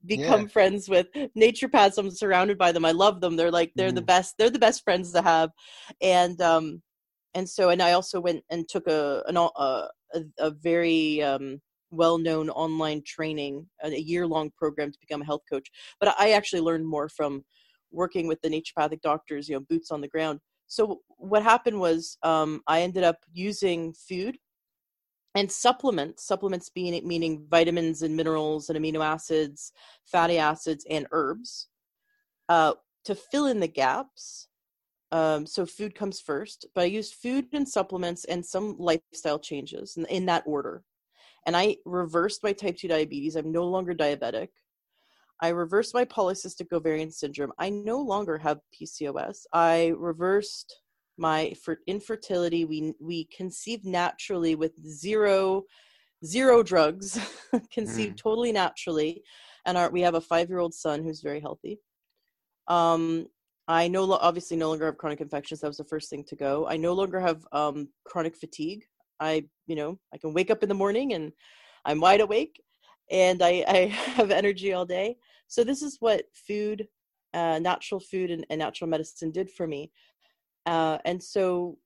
become Yeah. friends with naturopaths. I'm surrounded by them. I love them. They're like they're the Mhm. best. They're the best friends to have, and um and so and I also went and took a an a, a very um well-known online training a year-long program to become a health coach but i actually learned more from working with the naturopathic doctors you know boots on the ground. So what happened was um, i ended up using food and supplements supplements being meaning vitamins and minerals and amino acids fatty acids and herbs uh, to fill in the gaps. Um, so food comes first but i used food and supplements and some lifestyle changes in, in that order and i reversed my type 2 diabetes i'm no longer diabetic I reversed my polycystic ovarian syndrome. I no longer have PCOS. I reversed my for infertility. We we conceived naturally with zero zero drugs, conceived totally naturally, and our we have a five year old son who's very healthy. Um, I no lo- obviously no longer have chronic infections. That was the first thing to go. I no longer have um, chronic fatigue. I you know I can wake up in the morning and I'm wide awake, and I I have energy all day. So this is what food, uh, natural food, and, and natural medicine did for me. Uh, and so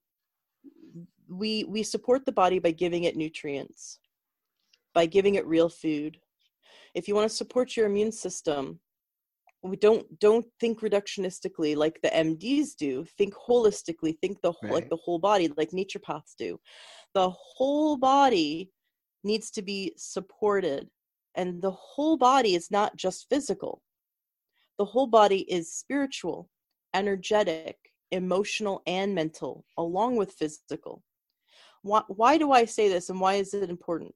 we we support the body by giving it nutrients, by giving it real food. If you want to support your immune system, we don't don't think reductionistically like the MDs do. Think holistically. Think the whole, like the whole body, like naturopaths do. The whole body needs to be supported, and the whole body is not just physical. The whole body is spiritual, energetic, emotional, and mental, along with physical. Why, why do I say this, and why is it important?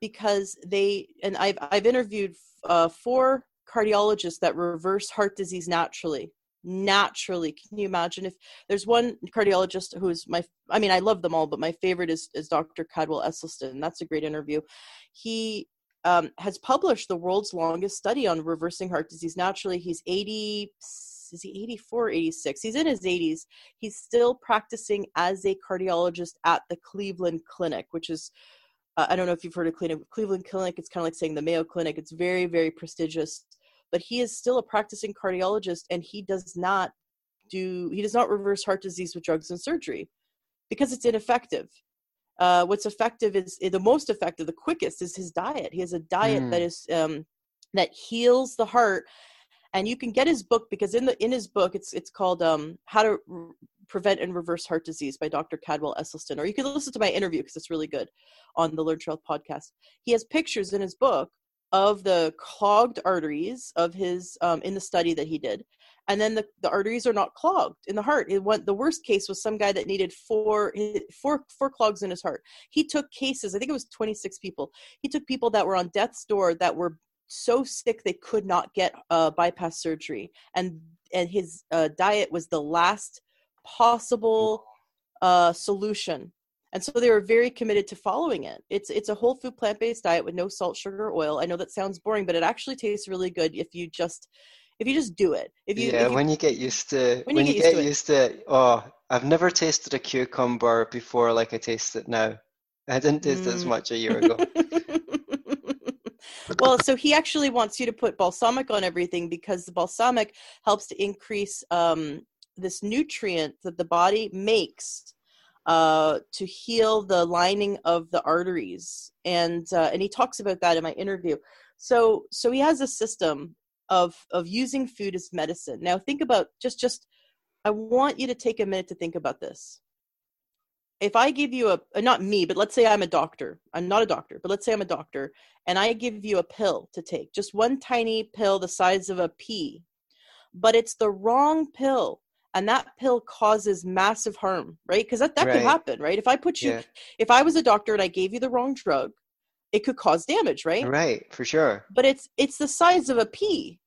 Because they and I've I've interviewed uh, four cardiologists that reverse heart disease naturally. Naturally, can you imagine if there's one cardiologist who's my I mean I love them all, but my favorite is is Dr. Caldwell Esselstyn. That's a great interview. He um, has published the world's longest study on reversing heart disease naturally. He's 80, is he 84 86? He's in his 80s. He's still practicing as a cardiologist at the Cleveland Clinic, which is, uh, I don't know if you've heard of Cleveland, Cleveland Clinic. It's kind of like saying the Mayo Clinic. It's very, very prestigious. But he is still a practicing cardiologist and he does not do, he does not reverse heart disease with drugs and surgery because it's ineffective. Uh, what's effective is the most effective the quickest is his diet. He has a diet that Mm. is um, that heals the heart. And you can get his book because in the in his book it's it's called um, how to prevent and reverse heart disease by dr caldwell esselstyn. Or you can listen to my interview because it's really good on the learn Health podcast. He has pictures in his book of the clogged arteries of his um, in the study that he did. And then the, the arteries are not clogged in the heart. It went the worst case was some guy that needed four four four clogs in his heart. He took cases i think it was 26 people. He took people that were on death's door that were so sick they could not get uh, bypass surgery. And and his uh, diet was the last possible uh, solution and so they were very committed to following it it's it's a whole food plant-based diet with no salt sugar or oil i know that sounds boring but it actually tastes really good if you just if you just do it if you Yeah, if you when you get used to when when you you get used get to used to oh, I've never tasted a cucumber before like I taste it now. I didn't taste it as mm. much a year ago. well so he actually wants you to put balsamic on everything because the balsamic helps to increase um, this nutrient that the body makes uh, to heal the lining of the arteries. And uh, and he talks about that in my interview. So so he has a system of of using food as medicine. Now think about just just i want you to take a minute to think about this. If i give you a uh, not me but let's say i'm a doctor. I'm not a doctor but let's say i'm a doctor and i give you a pill to take just one tiny pill the size of a pea but it's the wrong pill and that pill causes massive harm right because that, that could happen right if i put you Yeah. if i was a doctor and i gave you the wrong drug it could cause damage right Right, for sure. but it's it's the size of a pea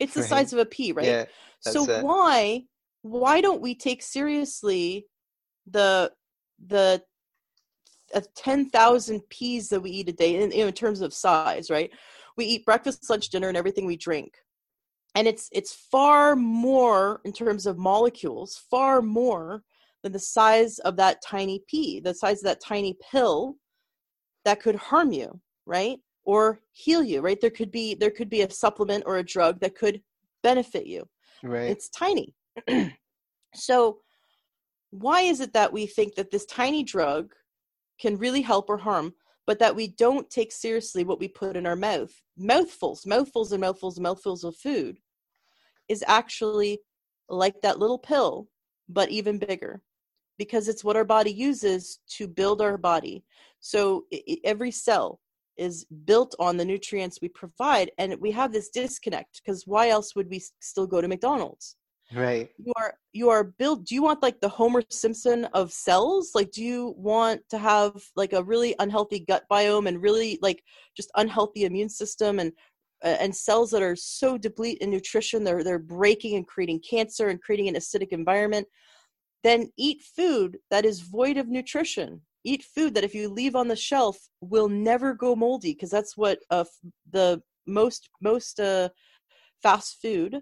it's the Right. size of a pea right Yeah, so it. why why don't we take seriously the the uh, 10,000 peas that we eat a day in, in terms of size right we eat breakfast lunch dinner and everything we drink and it's it's far more in terms of molecules far more than the size of that tiny pea the size of that tiny pill that could harm you right? Or heal you right? There could be there could be a supplement or a drug that could benefit you. Right. it's tiny. So why is it that we think that this tiny drug can really help or harm but that we don't take seriously what we put in our mouth? Mouthfuls mouthfuls and mouthfuls and mouthfuls of food is actually like that little pill but even bigger because it's what our body uses to build our body. So every cell is built on the nutrients we provide and we have this disconnect because why else would we still go to mcdonald's? Right. you are you are built do you want like the homer simpson of cells? Like do you want to have like a really unhealthy gut biome and really like just unhealthy immune system and and cells that are so deplete in nutrition they're they're breaking and creating cancer and creating an acidic environment then eat food that is void of nutrition eat food that if you leave on the shelf will never go moldy because that's what uh, the most most uh, fast food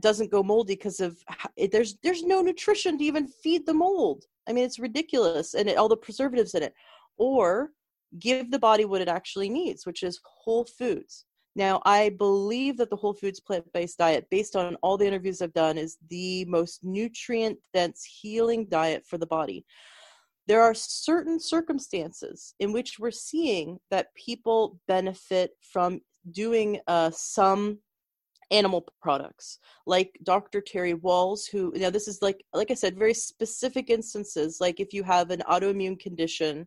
doesn't go moldy because of there's there's no nutrition to even feed the mold. I mean, it's ridiculous, and it, all the preservatives in it. Or give the body what it actually needs, which is whole foods. Now, I believe that the whole foods plant based diet, based on all the interviews I've done, is the most nutrient dense healing diet for the body. There are certain circumstances in which we're seeing that people benefit from doing uh, some animal products like dr terry wahls who now this is like like i said very specific instances like if you have an autoimmune condition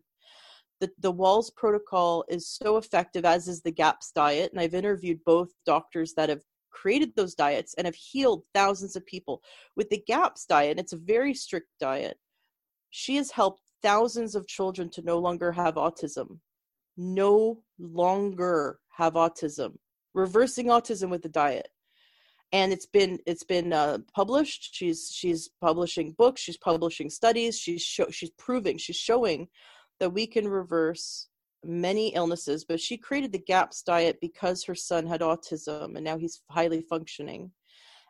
the, the wahls protocol is so effective as is the gaps diet and i've interviewed both doctors that have created those diets and have healed thousands of people with the gaps diet it's a very strict diet. She has helped thousands of children to no longer have autism no longer have autism reversing autism with the diet. And it's been it's been uh, published. She's she's publishing books she's publishing studies she's show, she's proving she's showing that we can reverse many illnesses but she created the gaps diet because her son had autism and now he's highly functioning.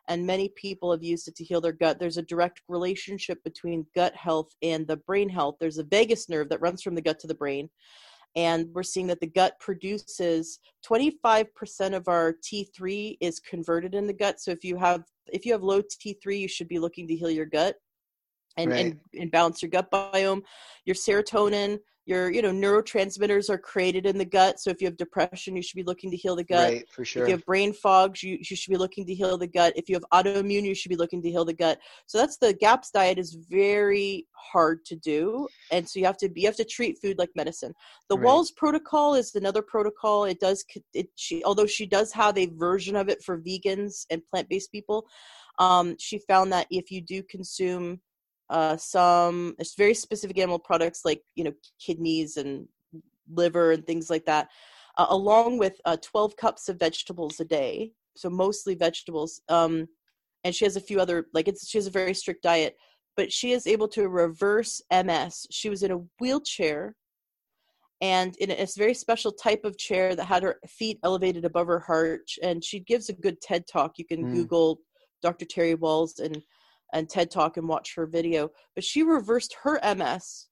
And many people have used it to heal their gut. There's a direct relationship between gut health and the brain health. There's a vagus nerve that runs from the gut to the brain and we're seeing that the gut produces 25% of our T3 is converted in the gut. So if you have if you have low T3, you should be looking to heal your gut and Right. and, and balance your gut biome. Your serotonin, your you know neurotransmitters are created in the gut. So if you have depression, you should be looking to heal the gut. Right, for sure If you have brain fogs, you, you should be looking to heal the gut. If you have autoimmune, you should be looking to heal the gut. So that's the GAPS diet is very hard to do, and so you have to you have to treat food like medicine. The Right. Wahls protocol is another protocol. It does it she although she does have a version of it for vegans and plant based people. Um, she found that if you do consume uh, some it's very specific animal products like you know kidneys and liver and things like that, uh, along with uh, 12 cups of vegetables a day, so mostly vegetables. Um, and she has a few other like it's she has a very strict diet, but she is able to reverse MS. She was in a wheelchair, and in a very special type of chair that had her feet elevated above her heart. And she gives a good TED talk. You can mm. Google Dr. Terry Wahls and and TED Talk and watch her video. But she reversed her MS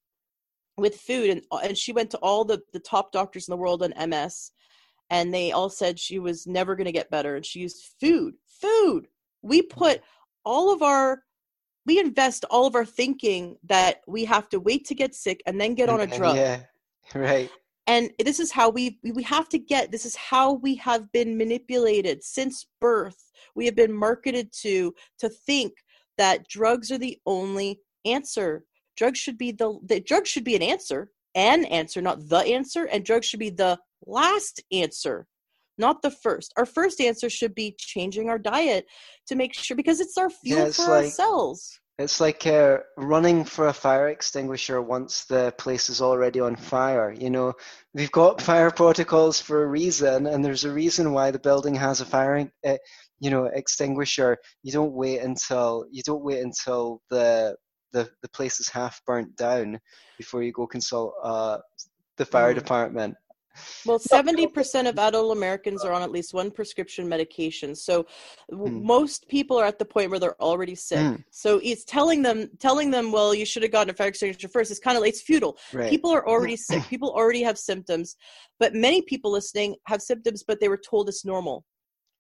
with food, and and she went to all the the top doctors in the world on MS, and they all said she was never going to get better. And she used food. Food. We put mm. all of our we invest all of our thinking that we have to wait to get sick and then get on a drug. Yeah, right. And this is how we we have to get. This is how we have been manipulated since birth. We have been marketed to to think that drugs are the only answer. Drugs should be the, the drugs should be an answer, an answer, not the answer, and drugs should be the last answer, not the first. Our first answer should be changing our diet to make sure because it's our fuel yeah, it's for like, our cells. It's like uh, running for a fire extinguisher once the place is already on fire. You know, we've got fire protocols for a reason, and there's a reason why the building has a fire uh, you know extinguisher you don't wait until you don't wait until the the, the place is half burnt down before you go consult uh, the fire mm. department well 70% of adult americans are on at least one prescription medication so mm. most people are at the point where they're already sick mm. so it's telling them telling them well you should have gotten a fire extinguisher first it's kind of it's futile right. people are already sick people already have symptoms but many people listening have symptoms but they were told it's normal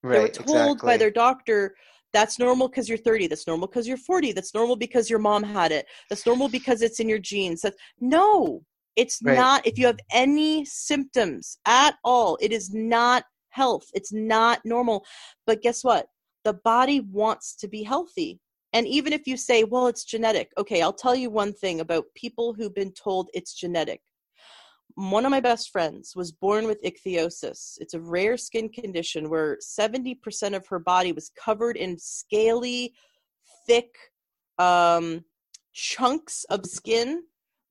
Right, they were told exactly. by their doctor that's normal because you're 30 that's normal because you're 40 that's normal because your mom had it that's normal because it's in your genes. That's no it's right. not if you have any symptoms at all it is not health it's not normal. But guess what? The body wants to be healthy. And even if you say well it's genetic okay i'll tell you one thing about people who've been told it's genetic one of my best friends was born with ichthyosis. It's a rare skin condition where 70% of her body was covered in scaly, thick um, chunks of skin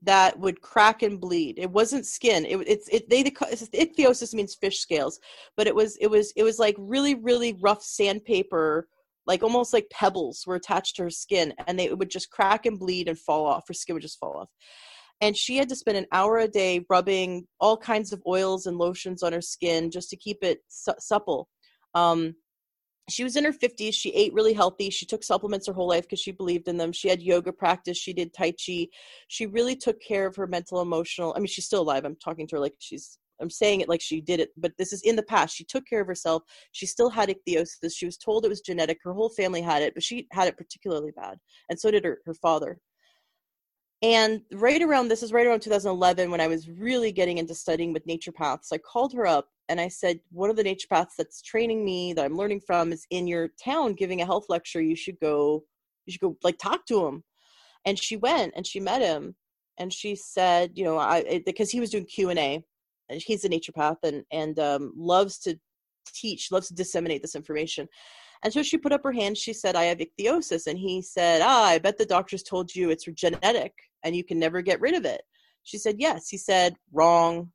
that would crack and bleed. It wasn't skin. It it's it they the ichthyosis means fish scales, but it was it was it was like really really rough sandpaper, like almost like pebbles were attached to her skin, and they would just crack and bleed and fall off. Her skin would just fall off and she had to spend an hour a day rubbing all kinds of oils and lotions on her skin just to keep it su- supple. Um, she was in her 50s she ate really healthy she took supplements her whole life because she believed in them she had yoga practice she did tai chi. She really took care of her mental emotional i mean she's still alive i'm talking to her like she's i'm saying it like she did it but this is in the past she took care of herself she still had ichthyosis she was told it was genetic her whole family had it but she had it particularly bad and so did her, her father and right around this is right around 2011 when I was really getting into studying with naturopaths. I called her up and I said, One of the naturopaths that's training me that I'm learning from is in your town giving a health lecture. You should go, you should go like talk to him. And she went and she met him and she said, you know, I because he was doing Q and A, and he's a naturopath and and um, loves to teach, loves to disseminate this information. And so she put up her hand. She said, I have ichthyosis. And he said, Ah, I bet the doctors told you it's genetic and you can never get rid of it. She said, Yes. He said, Wrong.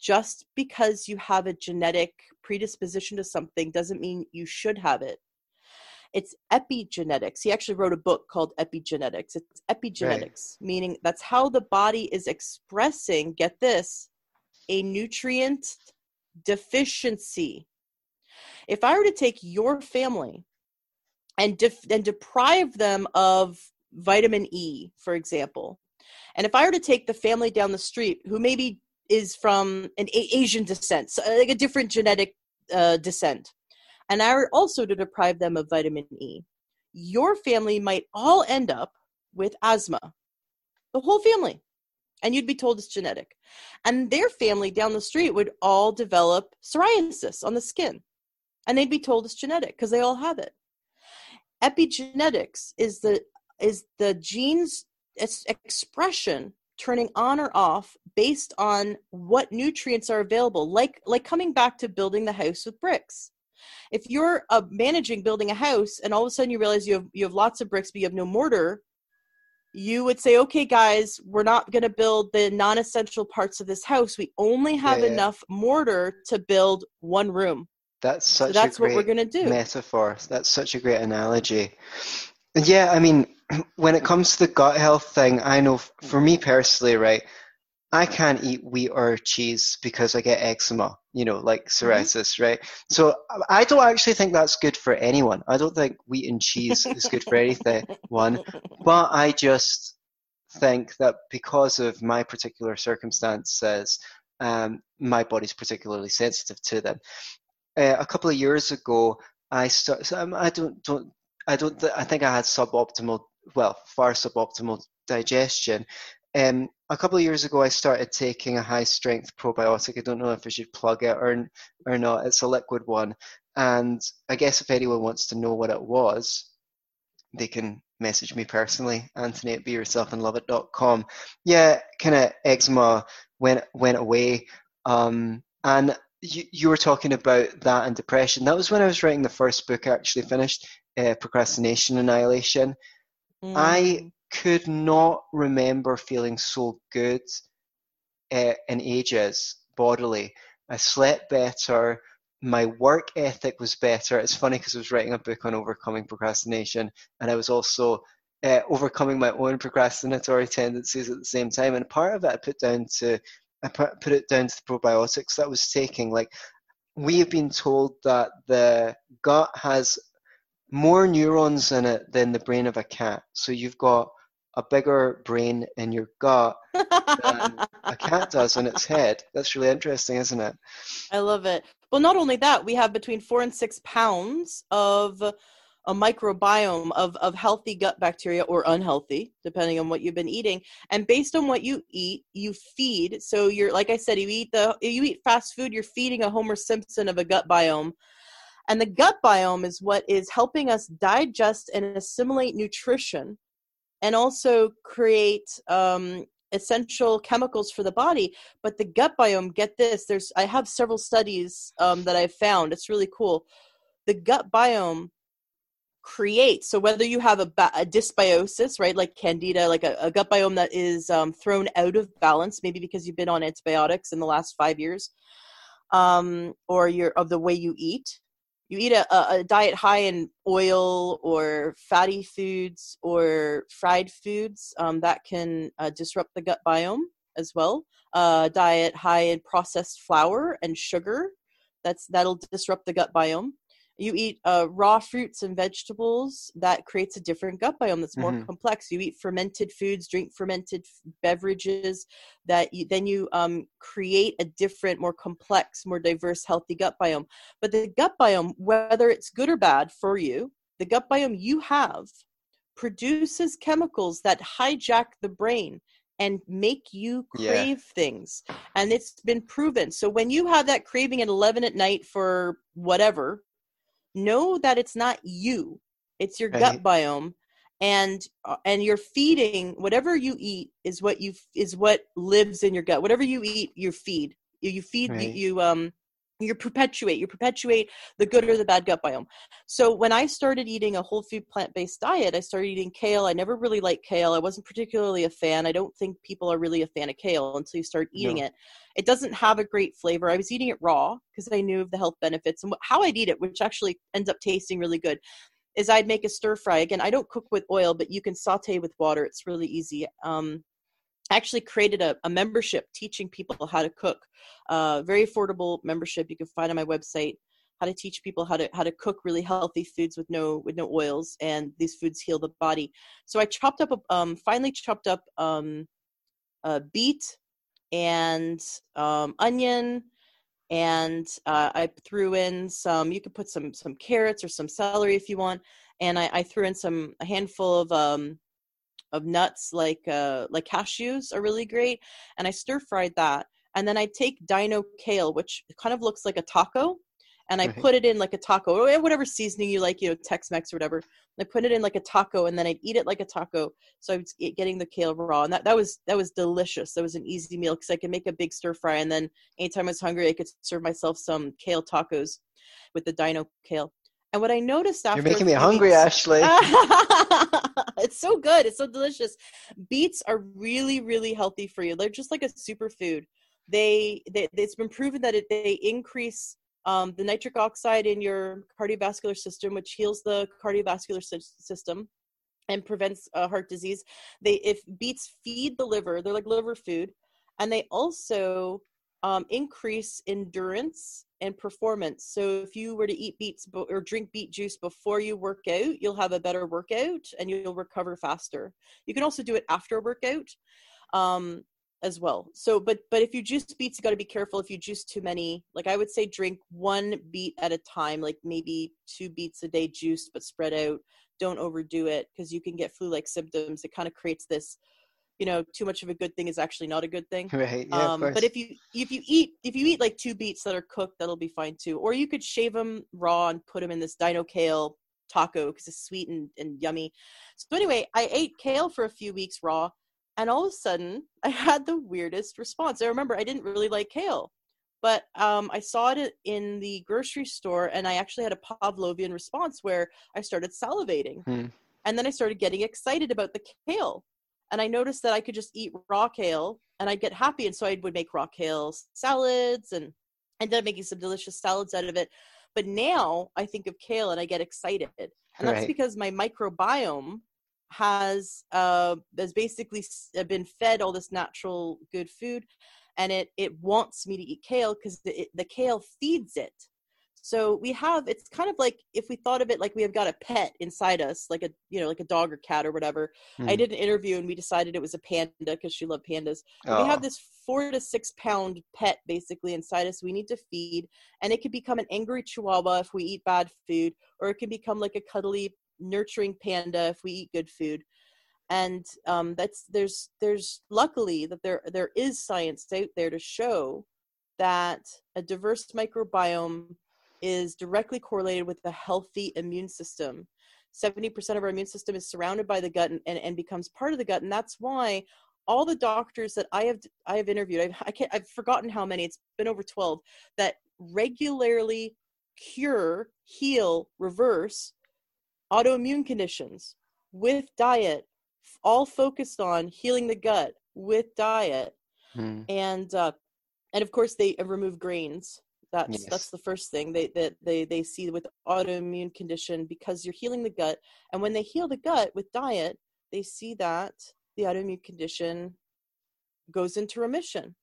Just because you have a genetic predisposition to something doesn't mean you should have it. It's epigenetics. He actually wrote a book called Epigenetics. It's epigenetics, right. meaning that's how the body is expressing, get this, a nutrient deficiency if I were to take your family and def- and deprive them of vitamin E, for example, and if I were to take the family down the street who maybe is from an a- Asian descent, so like a different genetic uh, descent, and I were also to deprive them of vitamin E, your family might all end up with asthma, the whole family, and you'd be told it's genetic, and their family down the street would all develop psoriasis on the skin and they'd be told it's genetic because they all have it. Epigenetics is the is the genes expression turning on or off based on what nutrients are available like like coming back to building the house with bricks. If you're uh, managing building a house and all of a sudden you realize you have you have lots of bricks but you have no mortar you would say okay guys we're not going to build the non-essential parts of this house. We only have yeah, yeah. enough mortar to build one room that's such so that's a great what we're going to do. metaphor. That's such a great analogy. And yeah, I mean, when it comes to the gut health thing, I know for me personally, right, I can't eat wheat or cheese because I get eczema, you know, like mm-hmm. psoriasis, mm-hmm. right? So I don't actually think that's good for anyone. I don't think wheat and cheese is good for anything, one. But I just think that because of my particular circumstances, um, my body's particularly sensitive to them. Uh, a couple of years ago, I started. So I don't don't I don't. I think I had suboptimal, well, far suboptimal digestion. Um, a couple of years ago, I started taking a high strength probiotic. I don't know if I should plug it or or not. It's a liquid one, and I guess if anyone wants to know what it was, they can message me personally, Anthony at beyourselfandloveit.com. Yeah, kind of eczema went went away, um, and you, you were talking about that and depression. That was when I was writing the first book. I actually finished uh, Procrastination Annihilation. Mm. I could not remember feeling so good uh, in ages bodily. I slept better. My work ethic was better. It's funny because I was writing a book on overcoming procrastination, and I was also uh, overcoming my own procrastinatory tendencies at the same time. And part of it I put down to I put, put it down to the probiotics that was taking. Like we have been told that the gut has more neurons in it than the brain of a cat. So you've got a bigger brain in your gut than a cat does in its head. That's really interesting, isn't it? I love it. Well, not only that, we have between four and six pounds of a microbiome of, of healthy gut bacteria or unhealthy, depending on what you've been eating. And based on what you eat, you feed. So you're like I said, you eat the you eat fast food, you're feeding a Homer Simpson of a gut biome. And the gut biome is what is helping us digest and assimilate nutrition and also create um, essential chemicals for the body but the gut biome get this there's i have several studies um, that i've found it's really cool the gut biome creates so whether you have a, a dysbiosis right like candida like a, a gut biome that is um, thrown out of balance maybe because you've been on antibiotics in the last five years um, or you're of the way you eat you eat a, a diet high in oil or fatty foods or fried foods um, that can uh, disrupt the gut biome as well. Uh, diet high in processed flour and sugar that's that'll disrupt the gut biome you eat uh, raw fruits and vegetables that creates a different gut biome that's more mm-hmm. complex you eat fermented foods drink fermented beverages that you, then you um, create a different more complex more diverse healthy gut biome but the gut biome whether it's good or bad for you the gut biome you have produces chemicals that hijack the brain and make you crave yeah. things and it's been proven so when you have that craving at 11 at night for whatever know that it's not you it's your right. gut biome and uh, and you're feeding whatever you eat is what you is what lives in your gut whatever you eat you feed you, you feed right. you, you um you perpetuate you perpetuate the good or the bad gut biome. So when i started eating a whole food plant-based diet i started eating kale. I never really liked kale. I wasn't particularly a fan. I don't think people are really a fan of kale until you start eating no. it. It doesn't have a great flavor. I was eating it raw because i knew of the health benefits. And how i'd eat it which actually ends up tasting really good is i'd make a stir fry. Again i don't cook with oil but you can saute with water. It's really easy. Um, actually created a, a, membership teaching people how to cook. Uh, very affordable membership. You can find on my website how to teach people how to how to cook really healthy foods with no with no oils and these foods heal the body. So i chopped up um, finally chopped up um, a beet and um, onion and uh, i threw in some you could put some some carrots or some celery if you want and i, I threw in some a handful of um, of nuts like uh, like cashews are really great, and I stir fried that. And then I take dino kale, which kind of looks like a taco, and I right. put it in like a taco or whatever seasoning you like, you know, Tex-Mex or whatever. I put it in like a taco, and then I'd eat it like a taco. So I was getting the kale raw, and that, that was that was delicious. That was an easy meal because I could make a big stir fry, and then anytime I was hungry, I could serve myself some kale tacos with the dino kale. And what I noticed after you're making me hungry, Ashley. it's so good. It's so delicious. Beets are really, really healthy for you. They're just like a superfood. They, they it's been proven that it, they increase um, the nitric oxide in your cardiovascular system, which heals the cardiovascular system and prevents uh, heart disease. They if beets feed the liver, they're like liver food, and they also um, increase endurance and performance. So if you were to eat beets or drink beet juice before you work out, you'll have a better workout and you'll recover faster. You can also do it after a workout um, as well. So, but but if you juice beets, you got to be careful. If you juice too many, like I would say, drink one beet at a time, like maybe two beets a day juiced, but spread out. Don't overdo it because you can get flu-like symptoms. It kind of creates this you know too much of a good thing is actually not a good thing. Right yeah, um, but if you if you eat if you eat like two beets that are cooked that'll be fine too. Or you could shave them raw and put them in this dino kale taco because it's sweet and, and yummy. So anyway i ate kale for a few weeks raw and all of a sudden i had the weirdest response. I remember i didn't really like kale but um, i saw it in the grocery store and i actually had a pavlovian response where i started salivating. Hmm. and then i started getting excited about the kale and I noticed that I could just eat raw kale and I'd get happy. And so I would make raw kale salads and ended up making some delicious salads out of it. But now I think of kale and I get excited. And that's right. because my microbiome has uh, has basically uh, been fed all this natural good food and it it wants me to eat kale because the, the kale feeds it so we have it's kind of like if we thought of it like we have got a pet inside us, like a you know like a dog or cat or whatever. I hmm. did an interview and we decided it was a panda because she loved pandas. Oh. We have this four to six pound pet basically inside us. We need to feed, and it could become an angry chihuahua if we eat bad food, or it can become like a cuddly nurturing panda if we eat good food and um, that's there's there's luckily that there there is science out there to show that a diverse microbiome is directly correlated with a healthy immune system. 70% of our immune system is surrounded by the gut and, and, and becomes part of the gut. And that's why all the doctors that I have I have interviewed, I've, I can't, I've forgotten how many, it's been over 12, that regularly cure, heal, reverse autoimmune conditions with diet, all focused on healing the gut with diet. Hmm. And uh, and of course they remove grains that's yes. that's the first thing they that they, they see with autoimmune condition because you're healing the gut, and when they heal the gut with diet, they see that the autoimmune condition goes into remission.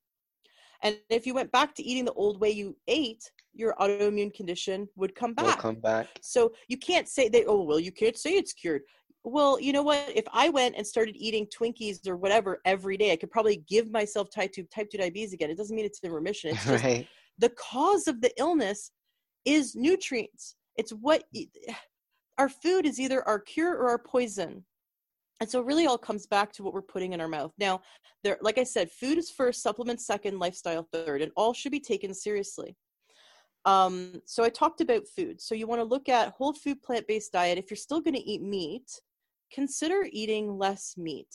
And if you went back to eating the old way you ate, your autoimmune condition would come back. Will come back. So you can't say they. Oh well, you can't say it's cured. Well, you know what? If I went and started eating Twinkies or whatever every day, I could probably give myself type two type two diabetes again. It doesn't mean it's in remission. It's just right the cause of the illness is nutrients. It's what our food is either our cure or our poison. And so really all comes back to what we're putting in our mouth. Now, there like I said, food is first, supplements second, lifestyle third, and all should be taken seriously. Um, so I talked about food. So you want to look at whole food plant-based diet. If you're still going to eat meat, consider eating less meat.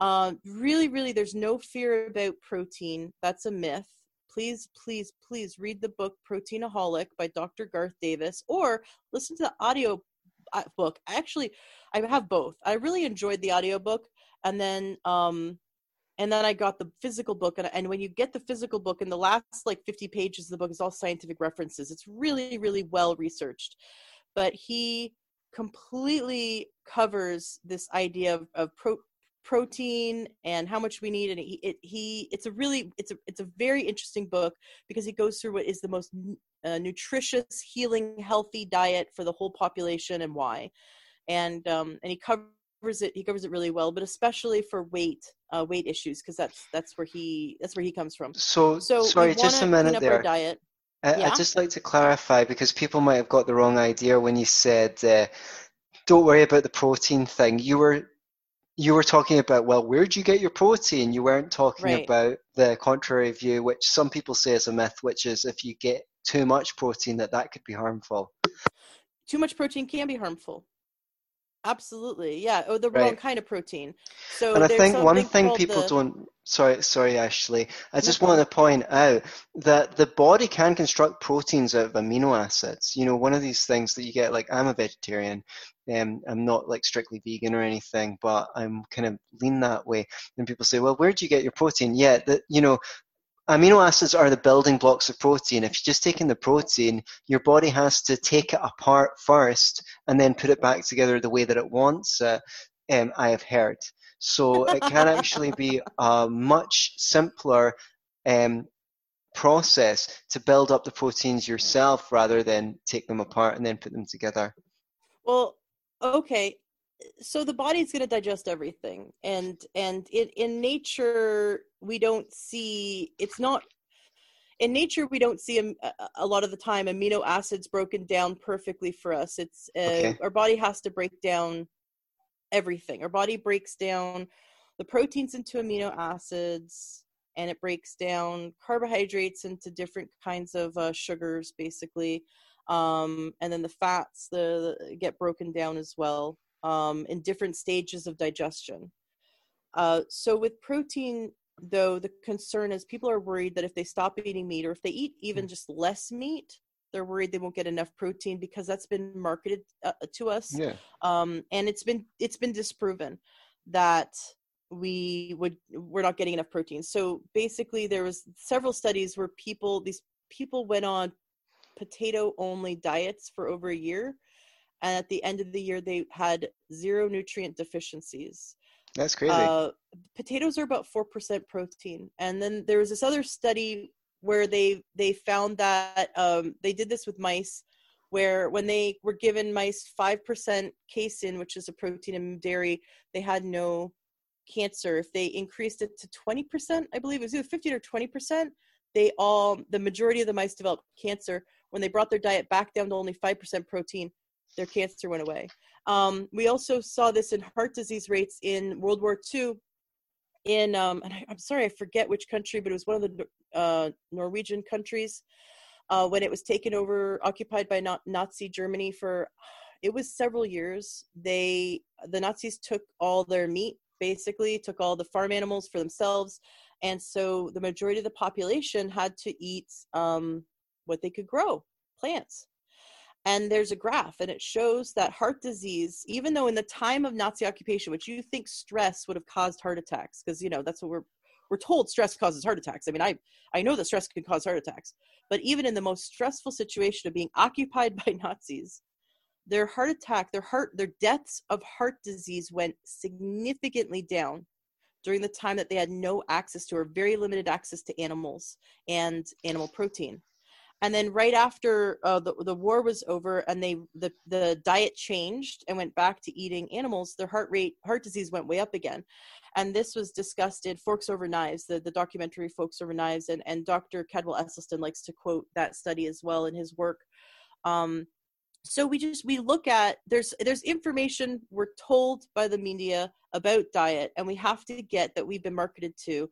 Uh, really, really, there's no fear about protein. That's a myth please, please, please read the book Proteinaholic by Dr. Garth Davis or listen to the audio uh, book. Actually, I have both. I really enjoyed the audio book, and then, um, and then I got the physical book. And, and when you get the physical book, in the last like 50 pages of the book is all scientific references. It's really, really well researched. But he completely covers this idea of, of pro, protein and how much we need and he it, he it's a really it's a it's a very interesting book because he goes through what is the most uh, nutritious healing healthy diet for the whole population and why and um and he covers it he covers it really well but especially for weight uh weight issues because that's that's where he that's where he comes from so so sorry just a minute there diet I, yeah? I'd just like to clarify because people might have got the wrong idea when you said uh, don't worry about the protein thing. You were you were talking about well where do you get your protein? You weren't talking right. about the contrary view which some people say is a myth which is if you get too much protein that that could be harmful. Too much protein can be harmful absolutely yeah or the right. wrong kind of protein so and i think one thing people the... don't sorry sorry ashley i just want to point out that the body can construct proteins out of amino acids you know one of these things that you get like i'm a vegetarian um, I'm not like strictly vegan or anything, but I'm kind of lean that way. And people say, well, where do you get your protein? Yeah, that you know, amino acids are the building blocks of protein. If you're just taking the protein, your body has to take it apart first and then put it back together the way that it wants. Uh, um, I have heard. So it can actually be a much simpler um, process to build up the proteins yourself rather than take them apart and then put them together. Well, okay. So the body's going to digest everything, and and in in nature we don't see it's not in nature we don't see a, a, lot of the time amino acids broken down perfectly for us. It's uh, okay. our body has to break down everything. Our body breaks down the proteins into amino acids and it breaks down carbohydrates into different kinds of uh, sugars basically. Um, and then the fats the, the, get broken down as well um, in different stages of digestion uh, so with protein though the concern is people are worried that if they stop eating meat or if they eat even mm. just less meat they're worried they won't get enough protein because that's been marketed uh, to us yeah. um, and it's been it's been disproven that we would we're not getting enough protein so basically there was several studies where people these people went on potato only diets for over a year and at the end of the year they had zero nutrient deficiencies that's crazy. Uh, potatoes are about four percent protein, and then there was this other study where they they found that um, they did this with mice, where when they were given mice five percent casein, which is a protein in dairy, they had no cancer. If they increased it to twenty percent, I believe it was either fifteen or twenty percent, they all the majority of the mice developed cancer. When they brought their diet back down to only five percent protein, their cancer went away. Um, we also saw this in heart disease rates in World War II. In um, and I, am sorry, I forget which country, but it was one of the uh, Norwegian countries uh, when it was taken over, occupied by Nazi Germany for it was several years. They the Nazis took all their meat, basically took all the farm animals for themselves, and so the majority of the population had to eat um, what they could grow, plants and there's a graph and it shows that heart disease even though in the time of nazi occupation which you think stress would have caused heart attacks because you know that's what we're we're told stress causes heart attacks. I mean i i know that stress can cause heart attacks but even in the most stressful situation of being occupied by nazis their heart attack their heart their deaths of heart disease went significantly down during the time that they had no access to or very limited access to animals and animal protein and then right after uh, the, the war was over and they the, the diet changed and went back to eating animals their heart rate heart disease went way up again. And this was discussed in forks over knives the, the documentary forks over knives and, and dr caldwell esselstyn likes to quote that study as well in his work. Um, so we just we look at there's there's information we're told by the media about diet and we have to get that we've been marketed to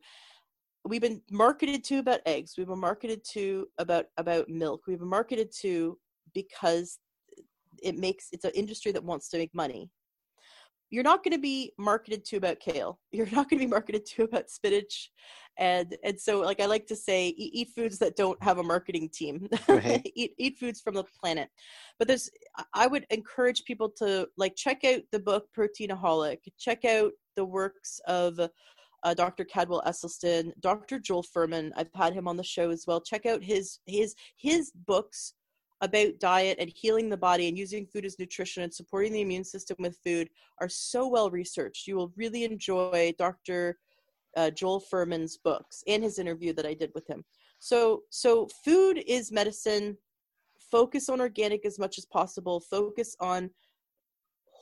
we've been marketed to about eggs we've been marketed to about about milk we've been marketed to because it makes it's an industry that wants to make money you're not going to be marketed to about kale you're not going to be marketed to about spinach and and so like i like to say eat, eat foods that don't have a marketing team right. eat, eat foods from the planet but there's i would encourage people to like check out the book proteinaholic check out the works of uh, Dr. Caldwell Esselstyn, Dr. Joel Fuhrman. I've had him on the show as well. Check out his his his books about diet and healing the body and using food as nutrition and supporting the immune system with food are so well researched. You will really enjoy Dr. Uh, Joel Fuhrman's books and his interview that I did with him. So so food is medicine. Focus on organic as much as possible. Focus on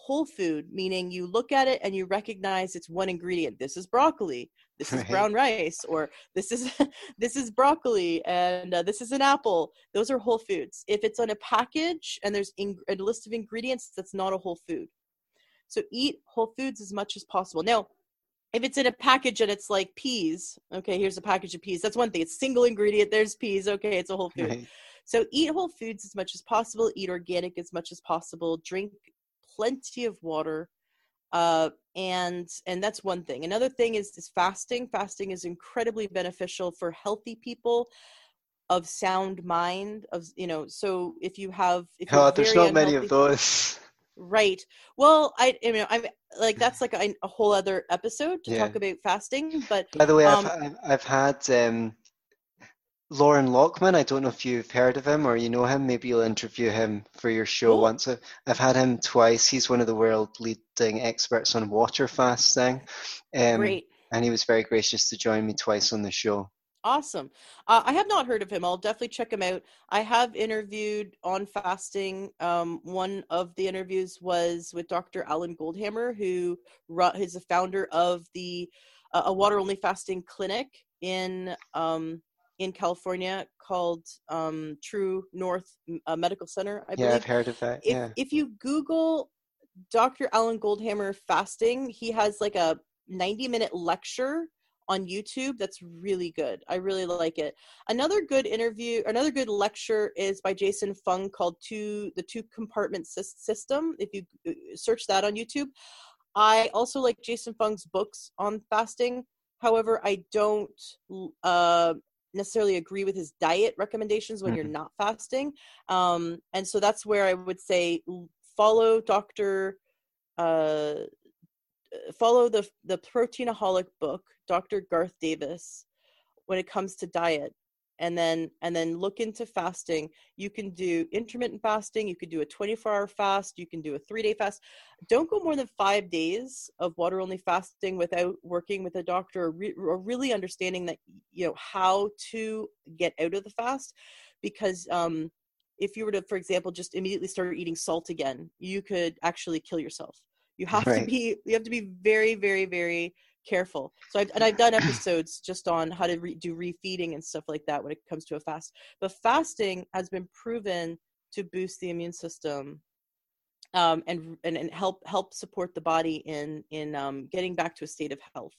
whole food, meaning you look at it and you recognize it's one ingredient. This is broccoli. This is right. brown rice, or this is this is broccoli, and uh, this is an apple. Those are whole foods. If it's on a package and there's a list of ingredients, that's not a whole food. So eat whole foods as much as possible. Now, if it's in a package and it's like peas, okay, here's a package of peas. That's one thing. It's single ingredient. There's peas. Okay, it's a whole food. Right. So eat whole foods as much as possible. Eat organic as much as possible. Drink plenty of water uh, and and that's one thing. Another thing is, is fasting. Fasting is incredibly beneficial for healthy people of sound mind of you know so if you have if oh, there's not many of those. Right. Well i you know i'm like that's like a, a whole other episode to yeah. talk about fasting but by the way um, I've, I've had um Loren Lockman. I don't know if you've heard of him or you know him. Maybe you'll interview him for your show Cool. once. I've had him twice. He's one of the world leading experts on water fasting. Um, Great. and he was very gracious to join me twice on the show. Awesome. Uh, I have not heard of him. I'll definitely check him out. I have interviewed on fasting. Um, one of the interviews was with Dr. Alan Goldhamer, who ru- the founder of the uh, a water only fasting clinic in um, in California called um, True North uh, Medical Center. I Yeah, believe I've heard of that. if Yeah. if you Google Dr. Alan Goldhamer fasting, he has like a 90 minute lecture on YouTube that's really good. I really like it. Another good interview, another good lecture is by Jason Fung called "Two the Two Compartment Sys- System." If you uh, search that on YouTube, I also like Jason Fung's books on fasting. However, I don't uh, necessarily agree with his diet recommendations when you're Mhm. not fasting. Um, and so that's where I would say follow Dr. Uh, follow the the proteinaholic book, Dr. Garth Davis, when it comes to diet. And then and then look into fasting. You can do intermittent fasting, you could do a 24-hour fast, you can do a 3-day fast. Don't go more than 5 days of water only fasting without working with a doctor or, re- or really understanding that you know how to get out of the fast because um if you were to for example just immediately start eating salt again, you could actually kill yourself you have to be you have to be very very very careful. So I've, and i've done episodes just on how to re- do refeeding and stuff like that when it comes to a fast but fasting has been proven to boost the immune system um, and, and and help help support the body in in um, getting back to a state of health.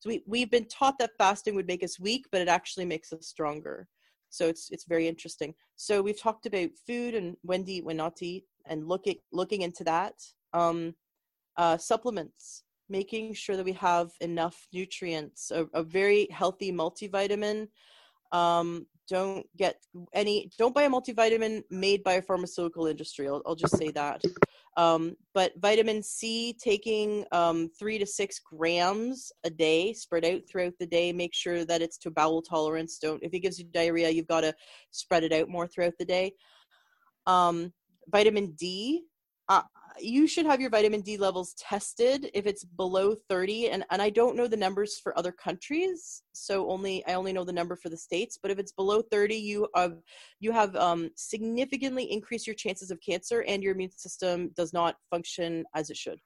So we, we've been taught that fasting would make us weak but it actually makes us stronger. So it's it's very interesting. So we've talked about food and when to eat when not to eat and looking looking into that. Um, uh, supplements, making sure that we have enough nutrients, a, a very healthy multivitamin. Um, don't get any, don't buy a multivitamin made by a pharmaceutical industry. I'll, I'll just say that. Um, but vitamin C, taking um, three to six grams a day, spread out throughout the day. Make sure that it's to bowel tolerance. Don't, if it gives you diarrhea, you've got to spread it out more throughout the day. Um, vitamin D, uh, you should have your vitamin D levels tested if it's below 30 and and I don't know the numbers for other countries so only I only know the number for the states but if it's below 30 you have you have um, significantly increased your chances of cancer and your immune system does not function as it should.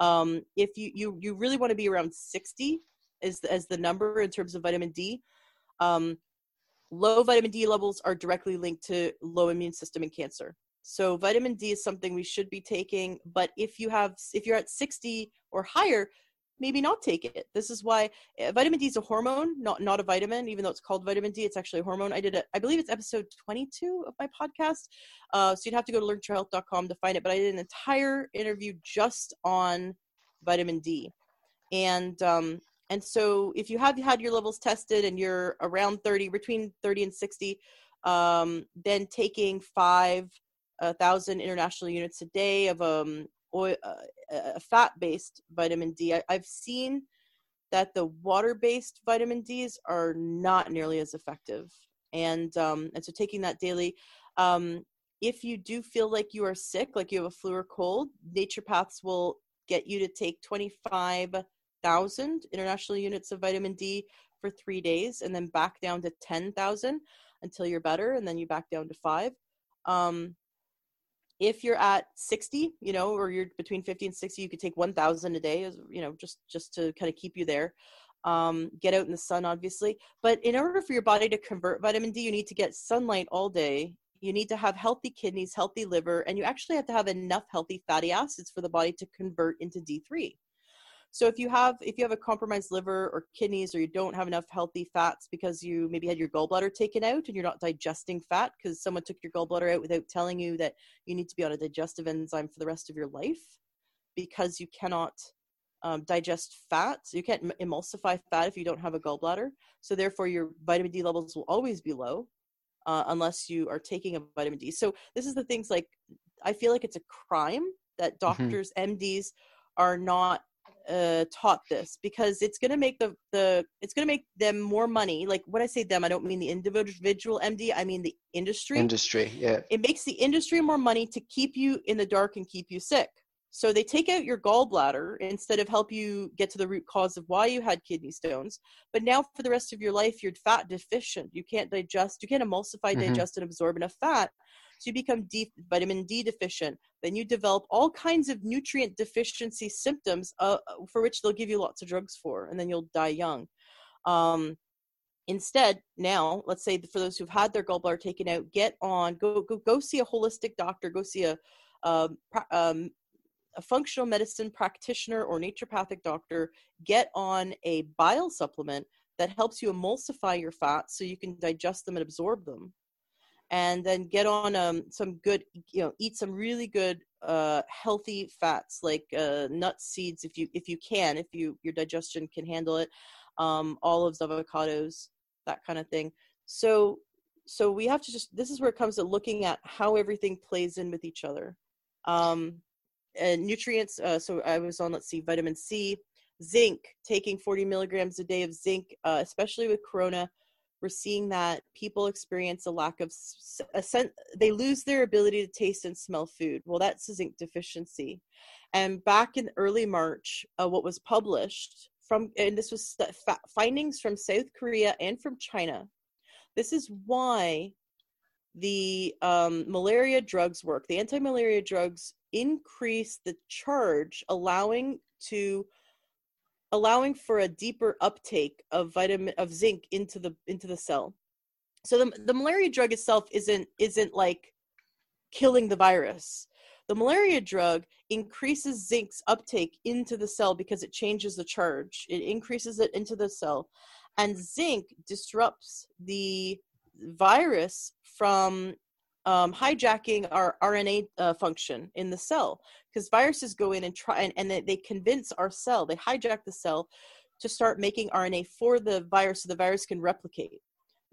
Um, if you you you really want to be around 60 is as the number in terms of vitamin D. Um, low vitamin D levels are directly linked to low immune system and cancer so vitamin D is something we should be taking, but if you have if you're at 60 or higher, maybe not take it. This is why uh, vitamin D is a hormone, not not a vitamin, even though it's called vitamin D, it's actually a hormone. I did a I believe it's episode 22 of my podcast. Uh, so you'd have to go to learntruehealth.com to find it, but I did an entire interview just on vitamin D. And um and so if you have had your levels tested and you're around 30 between 30 and 60 um, then taking five a thousand international units a day of um oil, uh, a fat-based vitamin D. I, I've seen that the water-based vitamin Ds are not nearly as effective, and um, and so taking that daily. Um, if you do feel like you are sick, like you have a flu or cold, naturopaths will get you to take 25,000 international units of vitamin D for three days and then back down to 10,000 until you're better, and then you back down to five. Um, if you're at 60 you know or you're between 50 and 60 you could take 1000 a day you know just just to kind of keep you there. Um, get out in the sun obviously. But in order for your body to convert vitamin d you need to get sunlight all day. You need to have healthy kidneys healthy liver and you actually have to have enough healthy fatty acids for the body to convert into d3 so if you have if you have a compromised liver or kidneys or you don't have enough healthy fats because you maybe had your gallbladder taken out and you're not digesting fat because someone took your gallbladder out without telling you that you need to be on a digestive enzyme for the rest of your life because you cannot um, digest fat so you can't emulsify fat if you don't have a gallbladder. So therefore your vitamin d levels will always be low uh, unless you are taking a vitamin d. So this is the things like i feel like it's a crime that doctors mds are not uh, taught this because it's going to make the the it's going to make them more money. Like when I say them, I don't mean the individual MD. I mean the industry. Industry, yeah. It makes the industry more money to keep you in the dark and keep you sick. So they take out your gallbladder instead of help you get to the root cause of why you had kidney stones. But now for the rest of your life, you're fat deficient. You can't digest, you can't emulsify, mm-hmm. digest, and absorb enough fat. So you become D, vitamin D deficient. Then you develop all kinds of nutrient deficiency symptoms uh, for which they'll give you lots of drugs for, and then you'll die young. Um, instead, now, let's say for those who've had their gallbladder taken out, get on, go go go see a holistic doctor, go see a um, um, a functional medicine practitioner or naturopathic doctor, get on a bile supplement that helps you emulsify your fats so you can digest them and absorb them and then get on um, some good you know eat some really good uh, healthy fats like uh, nuts seeds if you if you can if you your digestion can handle it um, olives avocados that kind of thing. So so we have to just this is where it comes to looking at how everything plays in with each other. Um, and nutrients uh, so i was on let's see vitamin c zinc taking 40 milligrams a day of zinc uh, especially with corona we're seeing that people experience a lack of a sen- they lose their ability to taste and smell food. Well that's a zinc deficiency. And back in early march uh, what was published from and this was findings from south korea and from china. This is why the um, malaria drugs work. The anti-malaria drugs increase the charge allowing to allowing for a deeper uptake of vitamin of zinc into the into the cell. So the, the malaria drug itself isn't isn't like killing the virus. The malaria drug increases zinc's uptake into the cell because it changes the charge. It increases it into the cell. And zinc disrupts the virus from um, hijacking our RNA uh, function in the cell because viruses go in and try and, and they convince our cell, they hijack the cell to start making RNA for the virus so the virus can replicate.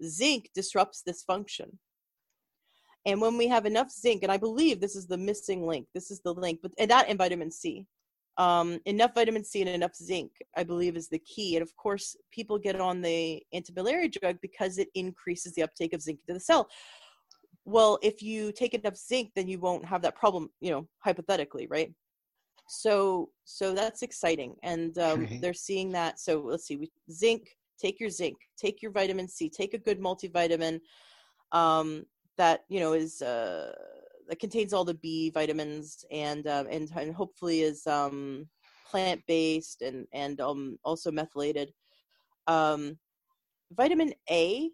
Zinc disrupts this function. And when we have enough zinc, and I believe this is the missing link, this is the link, but and that and vitamin C. Um, enough vitamin C and enough zinc, I believe, is the key. And of course, people get on the antimalaria drug because it increases the uptake of zinc into the cell well if you take enough zinc then you won't have that problem you know hypothetically right? So so that's exciting and um, they're seeing that so let's see we, zinc take your zinc take your vitamin c take a good multivitamin um, that you know is uh, that contains all the b vitamins and uh, and, and hopefully is um, plant based and and um, also methylated. Um, vitamin a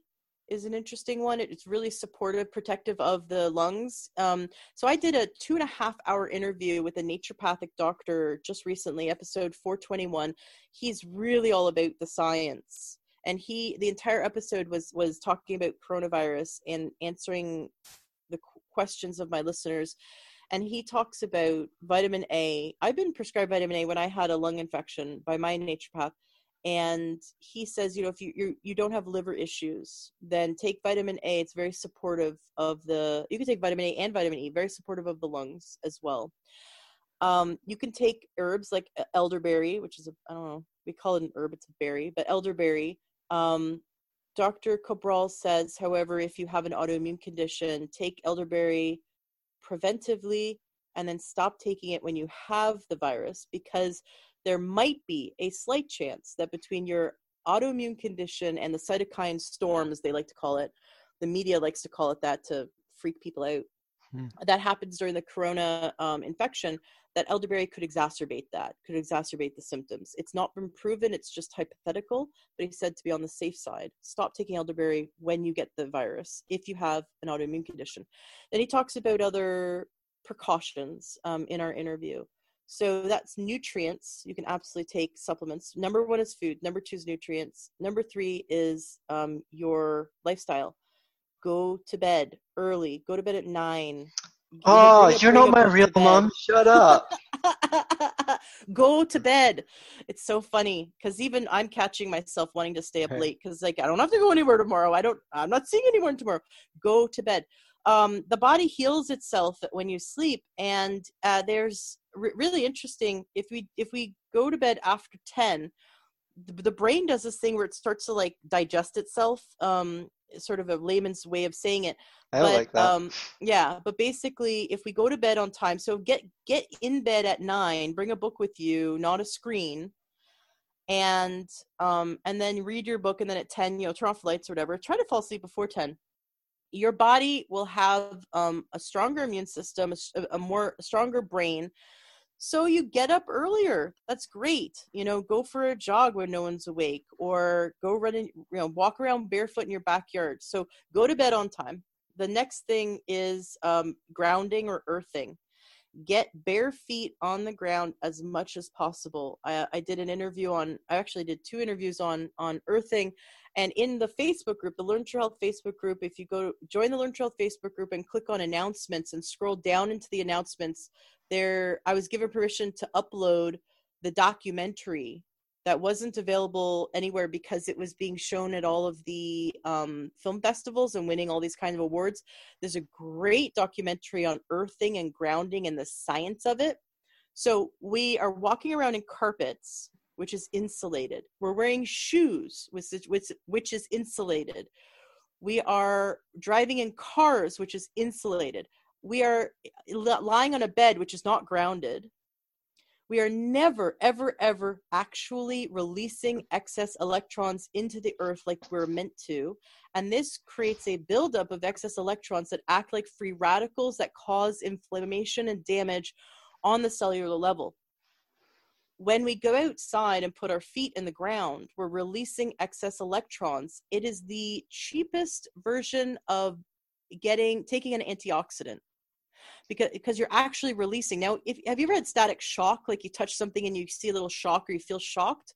is an interesting one. It's really supportive, protective of the lungs. Um, so I did a two and a half hour interview with a naturopathic doctor just recently, episode 421. He's really all about the science. And he, the entire episode was was talking about coronavirus and answering the questions of my listeners. And he talks about vitamin A. I've been prescribed vitamin A when I had a lung infection by my naturopath and he says you know if you you you don't have liver issues then take vitamin a. It's very supportive of the you can take vitamin a and vitamin e very supportive of the lungs as well. Um, you can take herbs like elderberry which is a i don't know we call it an herb it's a berry but elderberry. Um, dr cabral says however if you have an autoimmune condition take elderberry preventively and then stop taking it when you have the virus because there might be a slight chance that between your autoimmune condition and the cytokine storm, as they like to call it, the media likes to call it that to freak people out. Hmm. That happens during the corona um, infection. That elderberry could exacerbate that, could exacerbate the symptoms. It's not been proven, it's just hypothetical, but he said to be on the safe side. Stop taking elderberry when you get the virus if you have an autoimmune condition. Then he talks about other precautions um, in our interview. So that's nutrients. You can absolutely take supplements. Number one is food. Number two is nutrients. Number three is um, your lifestyle. Go to bed early. Go to bed at nine. Oh, you're not my real mom. Shut up. go to bed. It's so funny because even I'm catching myself wanting to stay up late because like I don't have to go anywhere tomorrow. I don't. I'm not seeing anyone tomorrow. Go to bed. Um, the body heals itself when you sleep, and uh, there's really interesting if we if we go to bed after 10 the, the brain does this thing where it starts to like digest itself um sort of a layman's way of saying it I but like that. um yeah but basically if we go to bed on time so get get in bed at nine bring a book with you not a screen and um and then read your book and then at 10 you know turn off the lights or whatever try to fall asleep before 10 your body will have um, a stronger immune system a, a- more a stronger brain. So you get up earlier. That's great. You know go for a jog when no one's awake or go run in you know walk around barefoot in your backyard. So go to bed on time. The next thing is um, grounding or earthing. Get bare feet on the ground as much as possible. I, I did an interview on i actually did two interviews on on earthing and in the facebook group the learn True health facebook group if you go join the learn True health facebook group and click on announcements and scroll down into the announcements there i was given permission to upload the documentary that wasn't available anywhere because it was being shown at all of the um, film festivals and winning all these kinds of awards. There's a great documentary on earthing and grounding and the science of it. So we are walking around in carpets which is insulated. We're wearing shoes which is, which, is insulated. We are driving in cars which is insulated. We are eh, lying on a bed which is not grounded. We are never ever ever actually releasing excess electrons into the earth like we're meant to. And this creates a buildup of excess electrons that act like free radicals that cause inflammation and damage on the cellular level when we go outside and put our feet in the ground we're releasing excess electrons. It is the cheapest version of getting taking an antioxidant because because you're actually releasing. Now if have you ever had static shock? Like you touch something and you see a little shock or you feel shocked?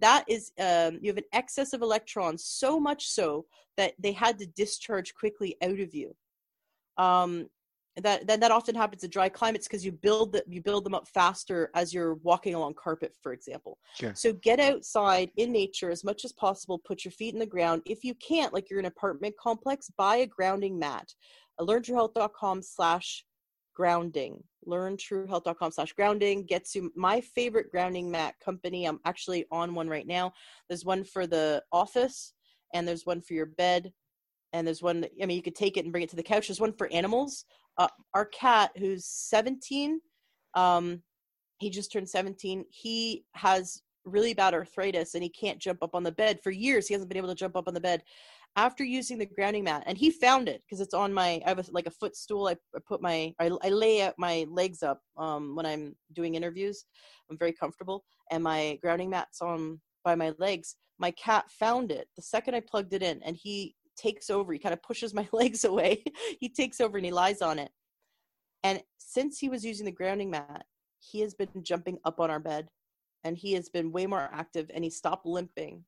That is um, you have an excess of electrons so much so that they had to discharge quickly out of you. Um, that, that that often happens in dry climates because you build the, you build them up faster as you're walking along carpet for example. Sure. so get outside in nature as much as possible put your feet in the ground. If you can't like you're in an apartment complex buy a grounding mat learntruehealth.com slash grounding. learntruehealth.com slash grounding gets you my favorite grounding mat company. I'm actually on one right now. There's one for the office and there's one for your bed and there's one i mean you could take it and bring it to the couch. There's one for animals. Uh, our cat who's 17 um he just turned 17 he has really bad arthritis and he can't jump up on the bed for years. He hasn't been able to jump up on the bed. After using the grounding mat and he found it because it's on my i have a, like a footstool. I, I put my I, I lay out my legs up um when i'm doing interviews. I'm very comfortable. And my grounding mat's on by my legs. My cat found it the second i plugged it in and he takes over he kind of pushes my legs away. He takes over and he lies on it. And since he was using the grounding mat he has been jumping up on our bed and he has been way more active and he stopped limping.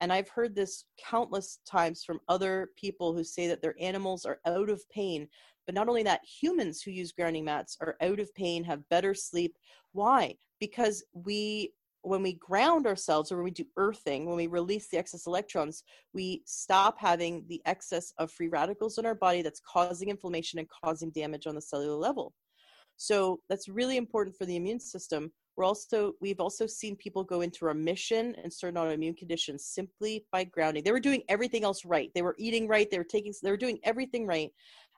And i've heard this countless times from other people who say that their animals are out of pain but not only that humans who use grounding mats are out of pain have better sleep. Why? Because we when we ground ourselves or when we do earthing when we release the excess electrons we stop having the excess of free radicals in our body that's causing inflammation and causing damage on the cellular level. So that's really important for the immune system. We're also we've also seen people go into remission and certain autoimmune conditions simply by grounding. They were doing everything else right. They were eating right. They were taking they were doing everything right.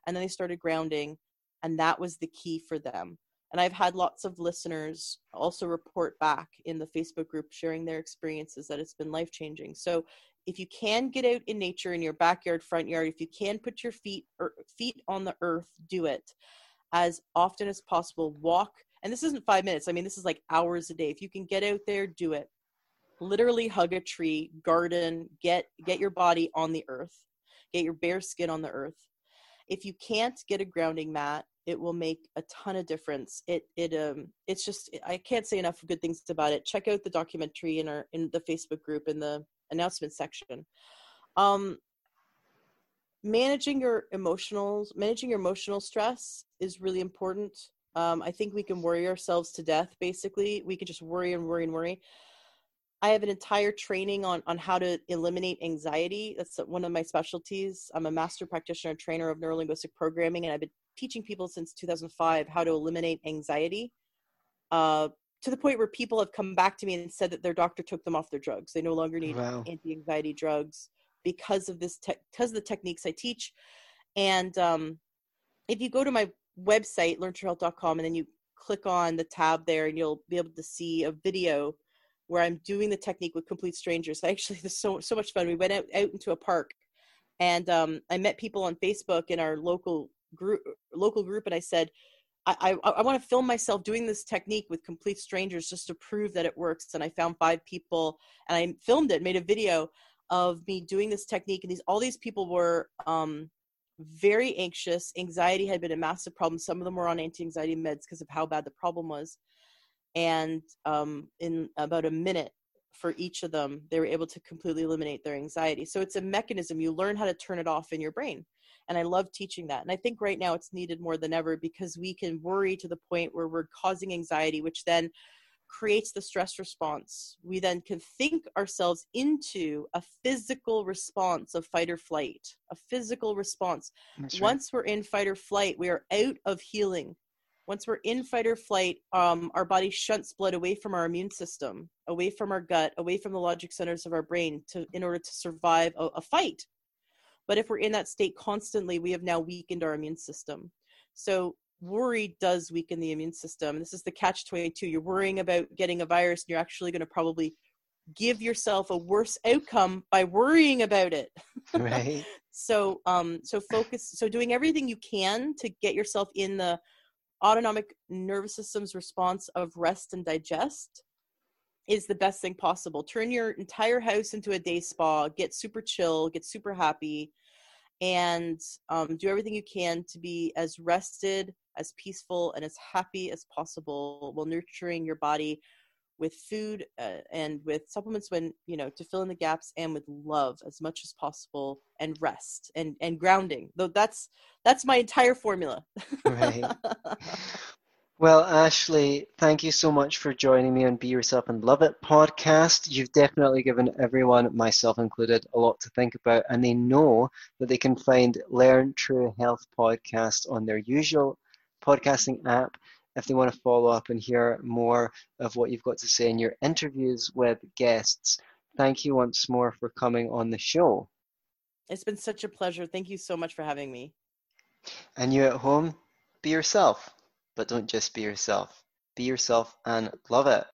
And then they started grounding and that was the key for them and i've had lots of listeners also report back in the facebook group sharing their experiences that it's been life changing so if you can get out in nature in your backyard front yard if you can put your feet or feet on the earth do it as often as possible. Walk and this isn't five minutes i mean this is like hours a day. If you can get out there do it. Literally hug a tree garden get get your body on the earth. Get your bare skin on the earth. If you can't get a grounding mat it will make a ton of difference. It it um it's just i can't say enough good things about it. Check out the documentary in our in the facebook group in the announcement section. Um managing your emotional managing your emotional stress is really important. Um, i think we can worry ourselves to death basically. We can just worry and worry and worry. I have an entire training on on how to eliminate anxiety. That's one of my specialties. I'm a master practitioner and trainer of neurolinguistic programming and i've been teaching people since 2005 how to eliminate anxiety uh, to the point where people have come back to me and said that their doctor took them off their drugs. They no longer need Wow. anti-anxiety drugs because of this tech because of the techniques I teach. And um, if you go to my website, learntruehealth.com, and then you click on the tab there, and you'll be able to see a video where I'm doing the technique with complete strangers. Actually, this is so so much fun. We went out, out into a park, and um, I met people on Facebook in our local group local group, and I said. I, I, I want to film myself doing this technique with complete strangers just to prove that it works. And I found five people and I filmed it, made a video of me doing this technique. And these all these people were um, very anxious. Anxiety had been a massive problem. Some of them were on anti-anxiety meds because of how bad the problem was. And um, in about a minute for each of them, they were able to completely eliminate their anxiety. So it's a mechanism. You learn how to turn it off in your brain. And I love teaching that. And I think right now it's needed more than ever because we can worry to the point where we're causing anxiety, which then creates the stress response. We then can think ourselves into a physical response of fight or flight, a physical response. That's right. Once we're in fight or flight, we are out of healing. Once we're in fight or flight, um, our body shunts blood away from our immune system, away from our gut, away from the logic centers of our brain, to in order to survive a, a fight. But if we're in that state constantly, we have now weakened our immune system. So worry does weaken the immune system. This is the catch 22. You're worrying about getting a virus, and you're actually going to probably give yourself a worse outcome by worrying about it. right. so um so focus so doing everything you can to get yourself in the autonomic nervous system's response of rest and digest is the best thing possible. Turn your entire house into a day spa, get super chill, get super happy, and um, do everything you can to be as rested, as peaceful, and as happy as possible while nurturing your body with food uh, and with supplements when you know to fill in the gaps and with love as much as possible and rest and and grounding though that's that's my entire formula Right. Well, Ashley, thank you so much for joining me on Be Yourself and Love It podcast. You've definitely given everyone, myself included, a lot to think about, and they know that they can find Learn True Health podcast on their usual podcasting app if they want to follow up and hear more of what you've got to say in your interviews with guests. Thank you once more for coming on the show. it's been such a pleasure thank you so much for having me And you at home, be yourself, but don't just be yourself. Be yourself and love it.